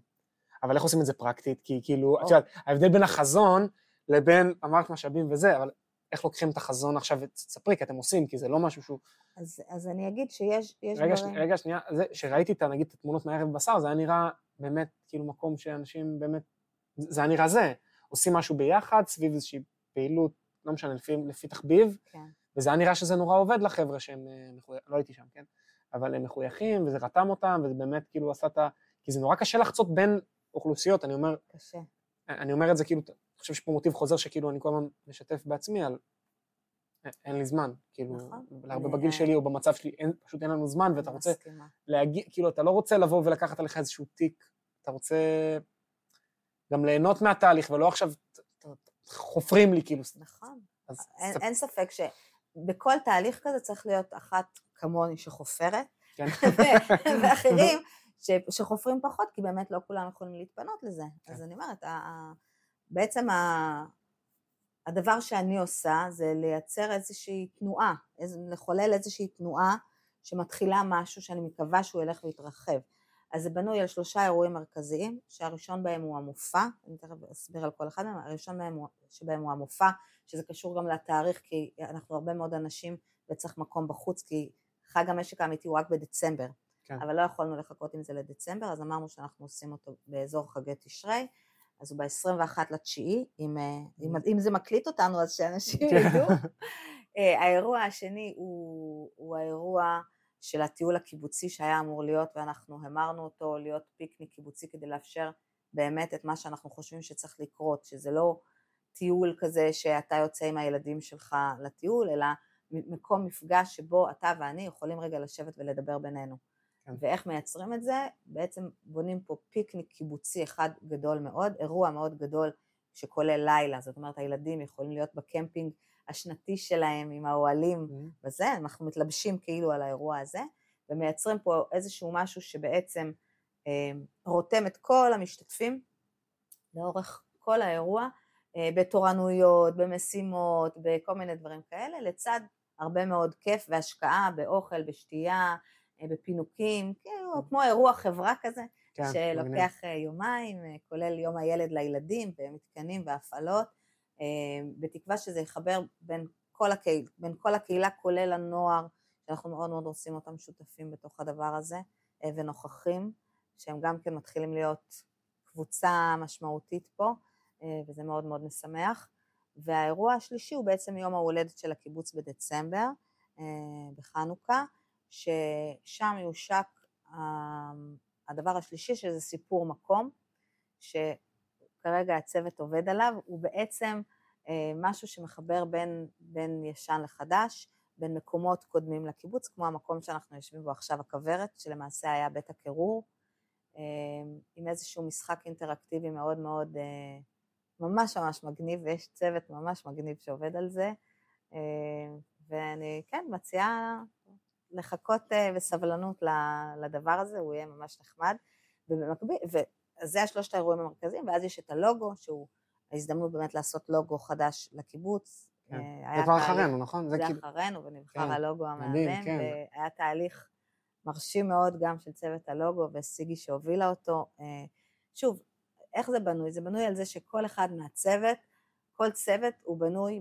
אבל איך עושים את זה פרקטית? כי כאילו, את יודעת, ההבדל בין החזון לבין, אמרת משאבים וזה, אבל איך לוקחים את החזון עכשיו, תספרי, כי אתם עושים, כי זה לא משהו שהוא... אז, אז אני אגיד שיש רגע, דברים... רגע, שנייה, זה, שראיתי את, נגיד, את התמונות מהערב בשר, זה היה נראה באמת כאילו מקום שאנשים באמת, זה היה נראה זה, עושים משהו ביחד סביב איזושהי פעילות, לא משנה, לפי, לפי תחביב, כן. וזה היה נראה שזה נורא עובד לחבר'ה שהם, אה, לא הייתי שם, כן? אבל הם מחויכים, וזה רתם אותם, וזה באמת כאילו עשה את ה... כי זה נורא קשה לחצות בין אוכלוסיות, אני אומר... קשה. אני אומר את זה כאילו, חושב שיש פה מוטיב חוזר שכאילו אני כל הזמן משתף בעצמי על... אין לי זמן, כאילו, נכון. להרבה בגיל שלי או במצב שלי, אין, פשוט אין לנו זמן, ואתה רוצה להגיע, כאילו, אתה לא רוצה לבוא ולקחת עליך איזשהו תיק, אתה רוצה גם ליהנות מהתהליך, ולא עכשיו חופרים לי, כאילו. נכון. אין, אין ספק שבכל תהליך כזה צריך להיות אחת כמוני שחופרת, כן. ואחרים ש, שחופרים פחות, כי באמת לא כולם יכולים להתפנות לזה. כן. אז אני אומרת, בעצם ה, הדבר שאני עושה זה לייצר איזושהי תנועה, איז, לחולל איזושהי תנועה שמתחילה משהו שאני מקווה שהוא ילך ויתרחב. אז זה בנוי על שלושה אירועים מרכזיים, שהראשון בהם הוא המופע, אני תכף אסביר על כל אחד מהם, הראשון בהם הוא, שבהם הוא המופע, שזה קשור גם לתאריך, כי אנחנו הרבה מאוד אנשים וצריך מקום בחוץ, כי חג המשק האמיתי הוא רק בדצמבר, כן. אבל לא יכולנו לחכות עם זה לדצמבר, אז אמרנו שאנחנו עושים אותו באזור חגי תשרי, אז הוא ב-21 לתשיעי, אם, אה, אם, אם זה מקליט אותנו אז שאנשים כן. ידעו. אה, האירוע השני הוא, הוא האירוע של הטיול הקיבוצי שהיה אמור להיות ואנחנו המרנו אותו להיות פיקניק קיבוצי כדי לאפשר באמת את מה שאנחנו חושבים שצריך לקרות, שזה לא טיול כזה שאתה יוצא עם הילדים שלך לטיול, אלא מקום מפגש שבו אתה ואני יכולים רגע לשבת ולדבר בינינו. כן. ואיך מייצרים את זה? בעצם בונים פה פיקניק קיבוצי אחד גדול מאוד, אירוע מאוד גדול שכולל לילה, זאת אומרת הילדים יכולים להיות בקמפינג השנתי שלהם עם האוהלים mm-hmm. וזה, אנחנו מתלבשים כאילו על האירוע הזה, ומייצרים פה איזשהו משהו שבעצם אה, רותם את כל המשתתפים לאורך כל האירוע, אה, בתורנויות, במשימות, בכל מיני דברים כאלה, לצד הרבה מאוד כיף והשקעה באוכל, בשתייה, בפינוקים, כאילו mm. כמו אירוע חברה כזה, כן, שלוקח מגניב. יומיים, כולל יום הילד לילדים ומתקנים והפעלות, בתקווה שזה יחבר בין כל, הקהיל, בין כל הקהילה, כולל הנוער, שאנחנו מאוד מאוד רוצים אותם שותפים בתוך הדבר הזה, ונוכחים, שהם גם כן מתחילים להיות קבוצה משמעותית פה, וזה מאוד מאוד משמח. והאירוע השלישי הוא בעצם יום ההולדת של הקיבוץ בדצמבר, בחנוכה, ששם יושק הדבר השלישי, שזה סיפור מקום, שכרגע הצוות עובד עליו, הוא בעצם משהו שמחבר בין, בין ישן לחדש, בין מקומות קודמים לקיבוץ, כמו המקום שאנחנו יושבים בו עכשיו, הכוורת, שלמעשה היה בית הקירור, עם איזשהו משחק אינטראקטיבי מאוד מאוד ממש ממש מגניב, ויש צוות ממש מגניב שעובד על זה, ואני כן מציעה לחכות אה, בסבלנות לדבר הזה, הוא יהיה ממש נחמד. ובמקביל, וזה השלושת האירועים המרכזיים, ואז יש את הלוגו, שהוא ההזדמנות באמת לעשות לוגו חדש לקיבוץ. כן. אה, זה כבר אחרינו, נכון? זה, זה כאילו... אחרינו, ונבחר כן. הלוגו המהמם, כן. והיה תהליך מרשים מאוד גם של צוות הלוגו, וסיגי שהובילה אותו. אה, שוב, איך זה בנוי? זה בנוי על זה שכל אחד מהצוות, כל צוות הוא בנוי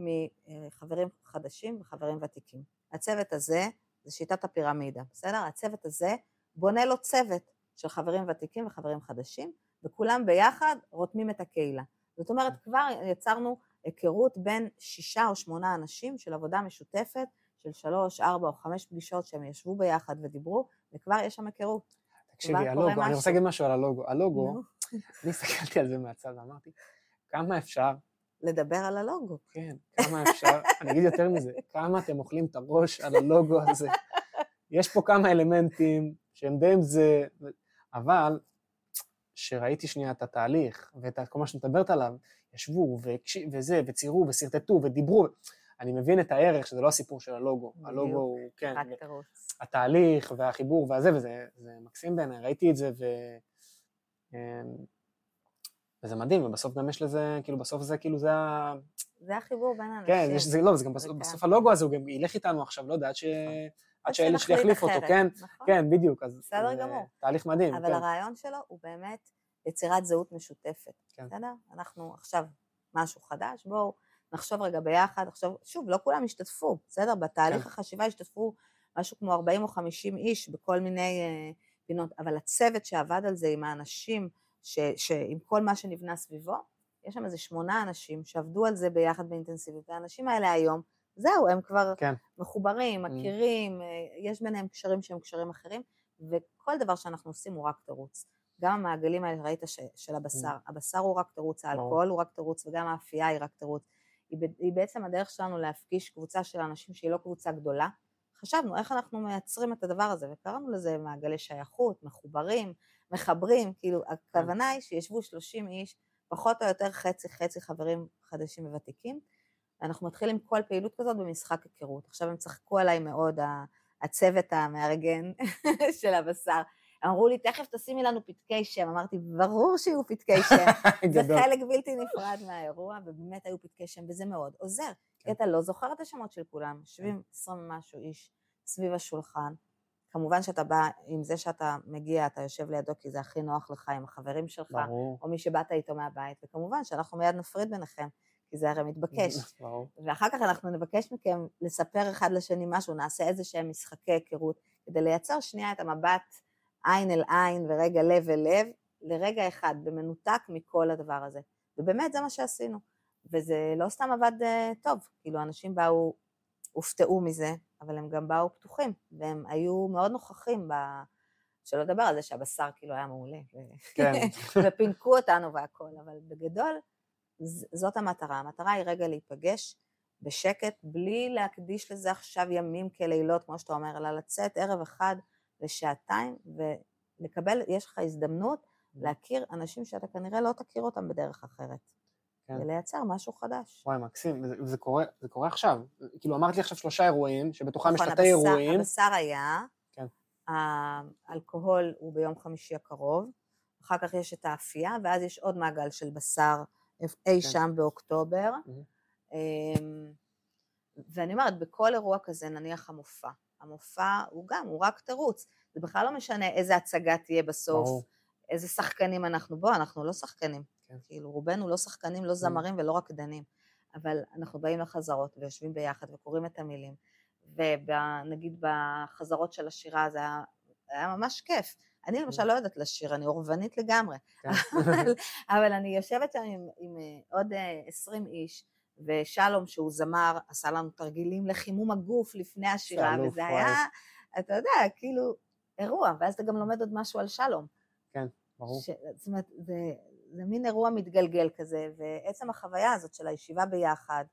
מחברים חדשים וחברים ותיקים. הצוות הזה, זה שיטת הפירמידה, בסדר? הצוות הזה בונה לו צוות של חברים ותיקים וחברים חדשים, וכולם ביחד רותמים את הקהילה. זאת אומרת, כבר יצרנו היכרות בין שישה או שמונה אנשים של עבודה משותפת, של שלוש, ארבע או חמש פגישות שהם ישבו ביחד ודיברו, וכבר יש שם היכרות. תקשיבי, הלוגו, אני רוצה להגיד משהו על הלוגו. הלוגו, אני הסתכלתי על זה מהצד ואמרתי, כמה אפשר לדבר על הלוגו. כן, כמה אפשר, אני אגיד יותר מזה, כמה אתם אוכלים את הראש על הלוגו הזה. יש פה כמה אלמנטים, שהם די עם זה, אבל כשראיתי שנייה את התהליך ואת כל מה שאת מדברת עליו, ישבו והקשיב, וזה, וציירו ושרטטו ודיברו, אני מבין את הערך שזה לא הסיפור של הלוגו, בדיוק. הלוגו הוא, כן, תירוץ. התהליך והחיבור והזה, וזה זה מקסים בעיניי, ראיתי את זה ו... וזה מדהים, ובסוף גם יש לזה, כאילו בסוף זה כאילו זה ה... זה החיבור בין האנשים. כן, יש, זה לא, זה גם בסוף, וכאן. בסוף הלוגו הזה, הוא גם ילך איתנו עכשיו, לא יודע, עד, ש... עד עד שהילד שלי יחליף אותו, כן? נכון. כן, בדיוק. אז בסדר זה גמור. תהליך מדהים, אבל כן. הרעיון שלו הוא באמת יצירת זהות משותפת, כן. בסדר? אנחנו עכשיו משהו חדש, בואו נחשוב רגע ביחד, עכשיו, שוב, לא כולם השתתפו, בסדר? בתהליך כן. החשיבה השתתפו משהו כמו 40 או 50 איש בכל מיני אה, פינות, אבל הצוות שעבד על זה עם האנשים, ש, ש, עם כל מה שנבנה סביבו, יש שם איזה שמונה אנשים שעבדו על זה ביחד באינטנסיביות, והאנשים האלה היום, זהו, הם כבר כן. מחוברים, Mm. מכירים, אה, יש ביניהם קשרים שהם קשרים אחרים, וכל דבר שאנחנו עושים הוא רק תירוץ. גם המעגלים האלה, ראית, ש, של הבשר, הבשר הוא רק תירוץ, האלכוהול הוא רק תירוץ, וגם האפייה היא רק תירוץ. היא, היא בעצם הדרך שלנו להפגיש קבוצה של אנשים שהיא לא קבוצה גדולה. חשבנו איך אנחנו מייצרים את הדבר הזה, וקראנו לזה מעגלי שייכות, מחוברים, מחברים, כאילו, הכוונה היא שישבו 30 איש, פחות או יותר חצי חצי חברים חדשים וותיקים, ואנחנו מתחילים כל פעילות כזאת במשחק היכרות. עכשיו הם צחקו עליי מאוד, הצוות המארגן של הבשר. אמרו לי, תכף תשימי לנו פתקי שם. אמרתי, ברור שיהיו פתקי שם. זה. חלק בלתי נפרד מהאירוע, ובאמת היו פתקי שם, וזה מאוד עוזר. כי כן. אתה לא זוכר את השמות של כולם, יושבים עשרים ומשהו איש סביב השולחן. כמובן שאתה בא, עם זה שאתה מגיע, אתה יושב לידו כי זה הכי נוח לך עם החברים שלך, ברור. או מי שבאת איתו מהבית, וכמובן שאנחנו מיד נפריד ביניכם, כי זה הרי מתבקש. ברור. ואחר כך אנחנו נבקש מכם לספר אחד לשני משהו, נעשה איזה שהם משחקי היכרות, כדי לייצר שנייה את המבט עין אל עין ורגע לב אל לב, לרגע אחד, במנותק מכל הדבר הזה. ובאמת זה מה שעשינו. וזה לא סתם עבד אה, טוב, כאילו אנשים באו, הופתעו מזה, אבל הם גם באו פתוחים, והם היו מאוד נוכחים ב... שלא לדבר על זה שהבשר כאילו היה מעולה, כן. ופינקו אותנו והכל, אבל בגדול זאת המטרה. המטרה היא רגע להיפגש בשקט, בלי להקדיש לזה עכשיו ימים כלילות, כמו שאתה אומר, אלא לצאת ערב אחד לשעתיים ולקבל, יש לך הזדמנות להכיר אנשים שאתה כנראה לא תכיר אותם בדרך אחרת. כן. ולייצר משהו חדש. וואי, מקסים. וזה- וזה קורה, זה קורה עכשיו. כאילו, אמרת לי עכשיו שלושה אירועים, שבתוכם יש נכון, תתי הבשר- אירועים. הבשר היה, כן. האלכוהול הוא ביום חמישי הקרוב, אחר כך יש את האפייה, ואז יש עוד מעגל של בשר אי כן. שם באוקטובר. אמ, ואני אומרת, בכל אירוע כזה, נניח המופע, המופע הוא גם, הוא רק תירוץ. זה בכלל לא משנה איזה הצגה תהיה בסוף, ברור. איזה שחקנים אנחנו, בוא, אנחנו לא שחקנים. כן. כאילו, רובנו לא שחקנים, לא זמרים ולא רקדנים. אבל אנחנו באים לחזרות ויושבים ביחד וקוראים את המילים. ונגיד בחזרות של השירה זה היה, היה ממש כיף. אני למשל לא יודעת לשיר, אני אורבנית לגמרי. כן. אבל, אבל אני יושבת שם עם, עם אה, עוד אה, 20 איש, ושלום שהוא זמר עשה לנו תרגילים לחימום הגוף לפני השירה, וזה. היה, אתה יודע, כאילו אירוע, ואז אתה גם לומד עוד משהו על שלום. ברור. ש, זאת אומרת, זה, זה מין אירוע מתגלגל כזה, ועצם החוויה הזאת של הישיבה ביחד,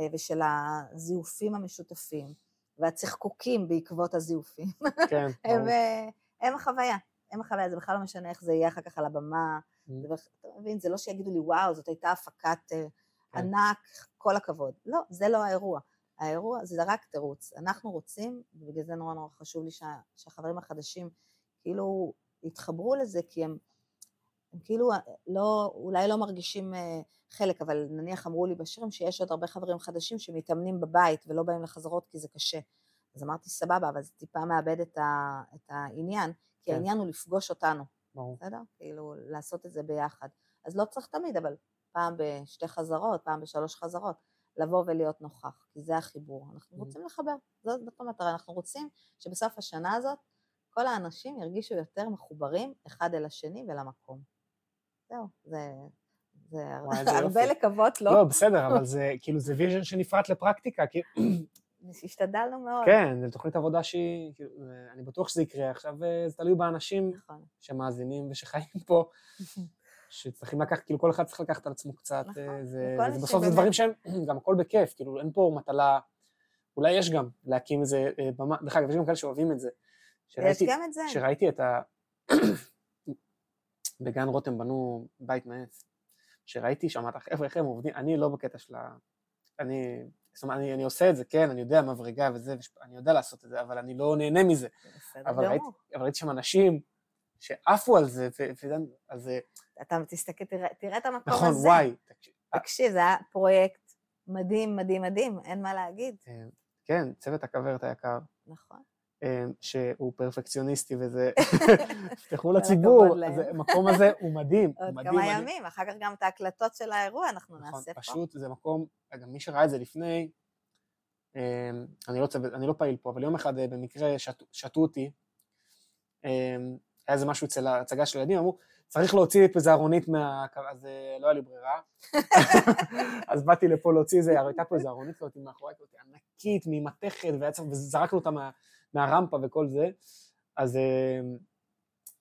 אה, ושל הזיופים המשותפים, והצחקוקים בעקבות הזיופים, כן, הם. אה, הם החוויה, הם החוויה, זה בכלל לא משנה איך זה יהיה אחר כך על הבמה, Mm. אתה מבין, זה לא שיגידו לי, וואו, זאת הייתה הפקת אה, כן. ענק, כל הכבוד. לא, זה לא האירוע. האירוע זה רק תירוץ. אנחנו רוצים, ובגלל זה נורא נורא חשוב לי שה, שהחברים החדשים כאילו יתחברו לזה, כי הם, הם כאילו לא, אולי לא מרגישים אה, חלק, אבל נניח אמרו לי בשירים שיש עוד הרבה חברים חדשים שמתאמנים בבית ולא באים לחזרות כי זה קשה. אז אמרתי, סבבה, אבל זה טיפה מאבד את, ה, את העניין, כי כן. העניין הוא לפגוש אותנו. ברור. בסדר? כאילו, לעשות את זה ביחד. אז לא צריך תמיד, אבל פעם בשתי חזרות, פעם בשלוש חזרות, לבוא ולהיות נוכח, כי זה החיבור. אנחנו Mhm. רוצים לחבר, זאת, זאת המטרה. אנחנו רוצים שבסוף השנה הזאת כל האנשים ירגישו יותר מחוברים אחד אל השני ולמקום. זהו, זה, זה הרבה. לקוות, לא? לא, בסדר, אבל זה כאילו זה vision שנפרט לפרקטיקה, כי השתדלנו מאוד. כן, זו תוכנית עבודה שהיא, כאילו, אני בטוח שזה יקרה. עכשיו אה, זה תלוי באנשים נכון. שמאזינים ושחיים פה, שצריכים לקחת, כאילו כל אחד צריך לקחת על עצמו קצת, נכון, אה, זה, בסוף זה דברים שהם, גם הכל בכיף, כאילו אין פה מטלה, אולי יש גם להקים איזה אה, במה, דרך אגב, יש גם כאלה שאוהבים את זה, יש גם את זה. שראיתי את ה... בגן רותם בנו בית מעץ, שראיתי שם החבר'ה, איך הם עובדים, אני לא בקטע של ה... אני, זאת אומרת, אני, אני עושה את זה, כן, אני יודע מברגה וזה, אני יודע לעשות את זה, אבל אני לא נהנה מזה. זה אבל ראיתי. אבל ראיתי שם אנשים שעפו על זה, ו- ו- אז אה, אתה תסתכל, תראה, תראה את המקום נכון, הזה. וואי, תקשיב, תקשיב, זה היה פרויקט מדהים, מדהים, מדהים, אין מה להגיד. אה, כן, צוות הכוורת היקר, נכון. אה, שהוא פרפקציוניסטי וזה, תפתחו לציבור, המקום הזה הוא מדהים, הוא עוד מדהים, כמה מדהים. ימים, אחר כך גם את ההקלטות של האירוע אנחנו נכון, נעשה פה. פשוט זה מקום, גם מי שראה את זה לפני, אה, אני לא, אני לא פעיל פה, אבל יום אחד אה, במקרה שתו, אותי, היה איזה משהו אצל ההצגה של ילדים, אמרו, צריך להוציא את איזה ארונית מה... אז לא היה לי ברירה. אז באתי לפה להוציא איזה, הייתה פה איזה ארונית כזאת מאחורי, כזאת ענקית, ממתכת, וזרקנו אותה מה, מהרמפה וכל זה, אז... אה,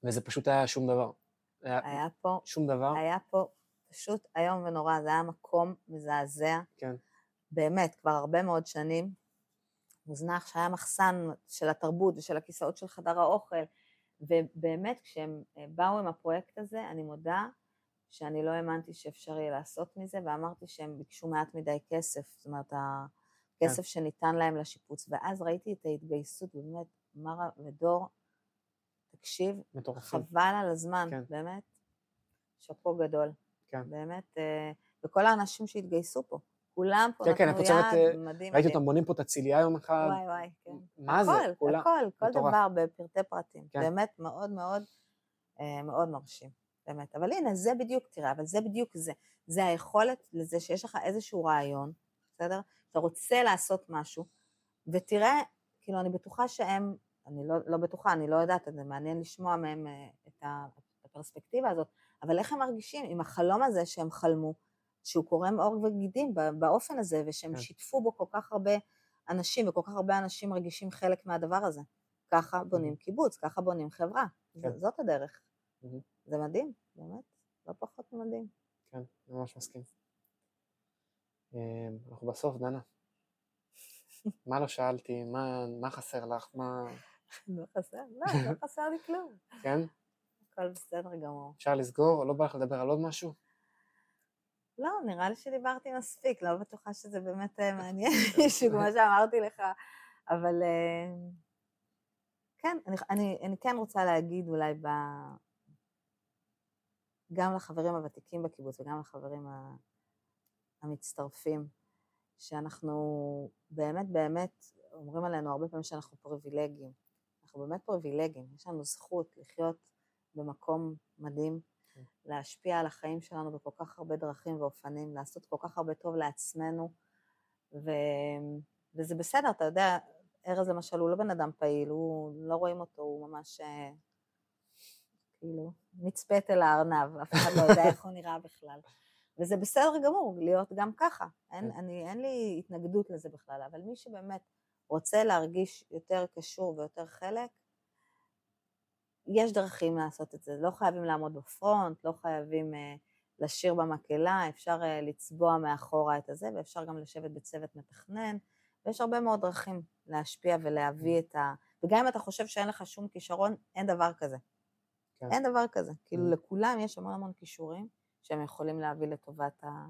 וזה פשוט היה שום דבר. היה היה פה, שום דבר. היה פה פשוט איום ונורא, זה היה מקום מזעזע. כן. באמת, כבר הרבה מאוד שנים. מוזנח שהיה מחסן של התרבות ושל הכיסאות של חדר האוכל, ובאמת כשהם אה, באו עם הפרויקט הזה, אני מודה שאני לא האמנתי שאפשר יהיה לעשות מזה, ואמרתי שהם ביקשו מעט מדי כסף, זאת אומרת, הכסף שניתן להם לשיפוץ, ואז ראיתי את ההתגייסות, באמת, מרה ודור, תקשיב, מטורפים. חבל על הזמן, כן. באמת, שאפו גדול. כן. באמת, אה, וכל האנשים שהתגייסו פה, כולם פה כן, כן, נתנו צוות, יד, אה, מדהים, ראיתי מדהים. אותם בונים פה את הצלייה יום אחד. וואי וואי, כן. מה זה? הכל, כולם. הכל, כל. דבר בפרטי פרטים. כן. באמת מאוד מאוד אה, מאוד מרשים, באמת. אבל הנה, זה בדיוק, תראה, אבל זה בדיוק זה. זה היכולת לזה שיש לך איזשהו רעיון, בסדר? אתה רוצה לעשות משהו, ותראה, כאילו, אני בטוחה שהם, אני לא, לא בטוחה, אני לא יודעת, זה מעניין לשמוע מהם אה, את הפרספקטיבה הזאת, אבל איך הם מרגישים עם החלום הזה שהם חלמו, שהוא קורם עור וגידים באופן הזה, ושהם כן. שיתפו בו כל כך הרבה אנשים, וכל כך הרבה אנשים מרגישים חלק מהדבר הזה. ככה בונים קיבוץ, ככה בונים חברה. כן. זאת הדרך. מהמם. זה מדהים, באמת, לא פחות ממדהים. כן, ממש מסכים. אה, אנחנו בסוף, דנה. מה לא שאלתי? מה, מה חסר לך? מה... לא חסר, לא, לא חסר לי כלום. כן? הכל בסדר גמור. אפשר לסגור? לא בא לך לדבר על עוד משהו? לא, נראה לי שדיברתי מספיק, לא בטוחה שזה באמת אה, מעניין מישהו, כמו שאמרתי לך, אבל אה, כן, אני, אני, אני כן רוצה להגיד אולי ב... גם לחברים הוותיקים בקיבוץ וגם לחברים ה- המצטרפים, שאנחנו באמת באמת אומרים עלינו הרבה פעמים שאנחנו פריבילגיים. אנחנו באמת פריבילגיים, יש לנו זכות לחיות במקום מדהים, כן. להשפיע על החיים שלנו בכל כך הרבה דרכים ואופנים, לעשות כל כך הרבה טוב לעצמנו, ו... וזה בסדר, אתה יודע, ארז למשל הוא לא בן אדם פעיל, הוא, לא רואים אותו, הוא ממש אה, כאילו נצפת אל הארנב, אף אחד לא יודע איך הוא נראה בכלל. וזה בסדר גמור להיות גם ככה, אין, כן. אני, אין לי התנגדות לזה בכלל, אבל מי שבאמת רוצה להרגיש יותר קשור ויותר חלק, יש דרכים לעשות את זה, לא חייבים לעמוד בפרונט, לא חייבים אה, לשיר במקהלה, אפשר אה, לצבוע מאחורה את הזה, ואפשר גם לשבת בצוות מתכנן, ויש הרבה מאוד דרכים להשפיע ולהביא את ה... וגם אם אתה חושב שאין לך שום כישרון, אין דבר כזה. כן. אין דבר כזה. כאילו Mhm. לכולם יש המון המון כישורים שהם יכולים להביא לטובת, ה...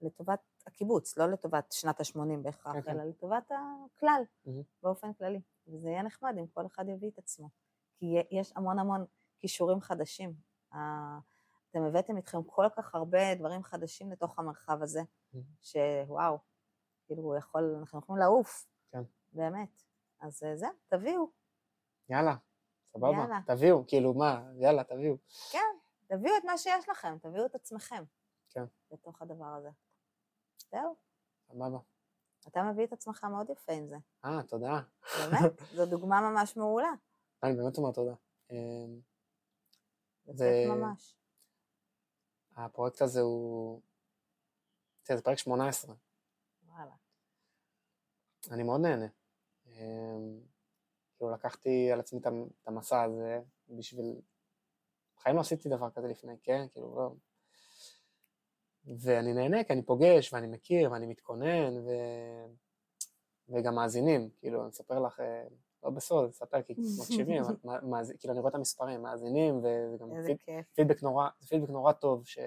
לטובת הקיבוץ, לא לטובת שנת ה-80 בהכרח, כן, כן. אלא לטובת הכלל, Mhm. באופן כללי. וזה יהיה נחמד אם כל אחד יביא את עצמו. כי יש המון המון כישורים חדשים. אתם הבאתם איתכם כל כך הרבה דברים חדשים לתוך המרחב הזה, Mhm. שוואו, כאילו הוא יכול, אנחנו יכולים לעוף, כן. באמת. אז אה, זהו, תביאו, יאללה, סבבה. יאללה. תביאו, כאילו, מה, יאללה, תביאו. כן, תביאו את מה שיש לכם, תביאו את עצמכם. כן. לתוך הדבר הזה. זהו, סבבה. אתה מביא את עצמך מאוד יפה עם זה. אה, תודה. באמת, זו דוגמה ממש מעולה. אני באמת אומר תודה. אה, זה ממש. הפרויקט הזה הוא... תראה, זה פרק 18. וואלה. אני מאוד נהנה. אמ, כאילו לקחתי על עצמי את המסע הזה בשביל... בחיים לא עשיתי דבר כזה לפני, כן? כאילו לא... ואני נהנה כי אני פוגש ואני מכיר ואני מתכונן ו... וגם מאזינים, כאילו אני אספר לך, אה, לא בסוד, אספר כי מקשיבים, מה זה- כאילו אני רואה את המספרים, מאזינים, וזה גם פיד-. פידבק נורא, פידבק נורא טוב, ש...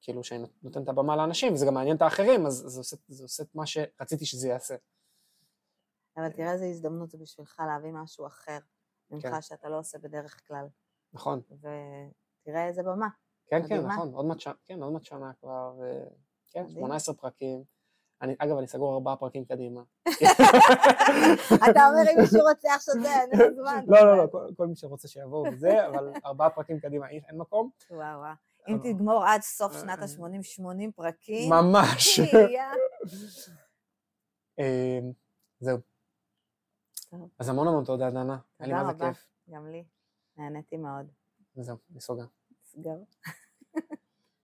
כאילו שאני נותן את הבמה לאנשים, וזה גם מעניין את האחרים, אז זה עושה, זה עושה את מה שרציתי שזה יעשה. אבל תראה איזה הזדמנות זה בשבילך להביא משהו אחר ממך כן. שאתה לא עושה בדרך כלל. נכון, ותראה איזה במה. כן, כן, מדהימה. נכון, עוד מעט שנה, כן, עוד מעט שנה כבר, ו... כן, מדהים. 18 פרקים. אני, אגב, אני סגור ארבעה פרקים קדימה. אתה אומר אם מישהו רוצה עכשיו זה, אין זמן. לא, לא, לא, כל, כל מי שרוצה שיבואו וזה, אבל ארבעה פרקים קדימה, אין אין מקום. וואו וואו. אם תגמור עד סוף אה, שנת אה. ה-80, 80 פרקים, ממש. אמ, זהו. אז המון המון תודה, דנה. היה לי מה זה. כיף. גם לי. נהניתי מאוד. וזהו, אני סוגר. סגר.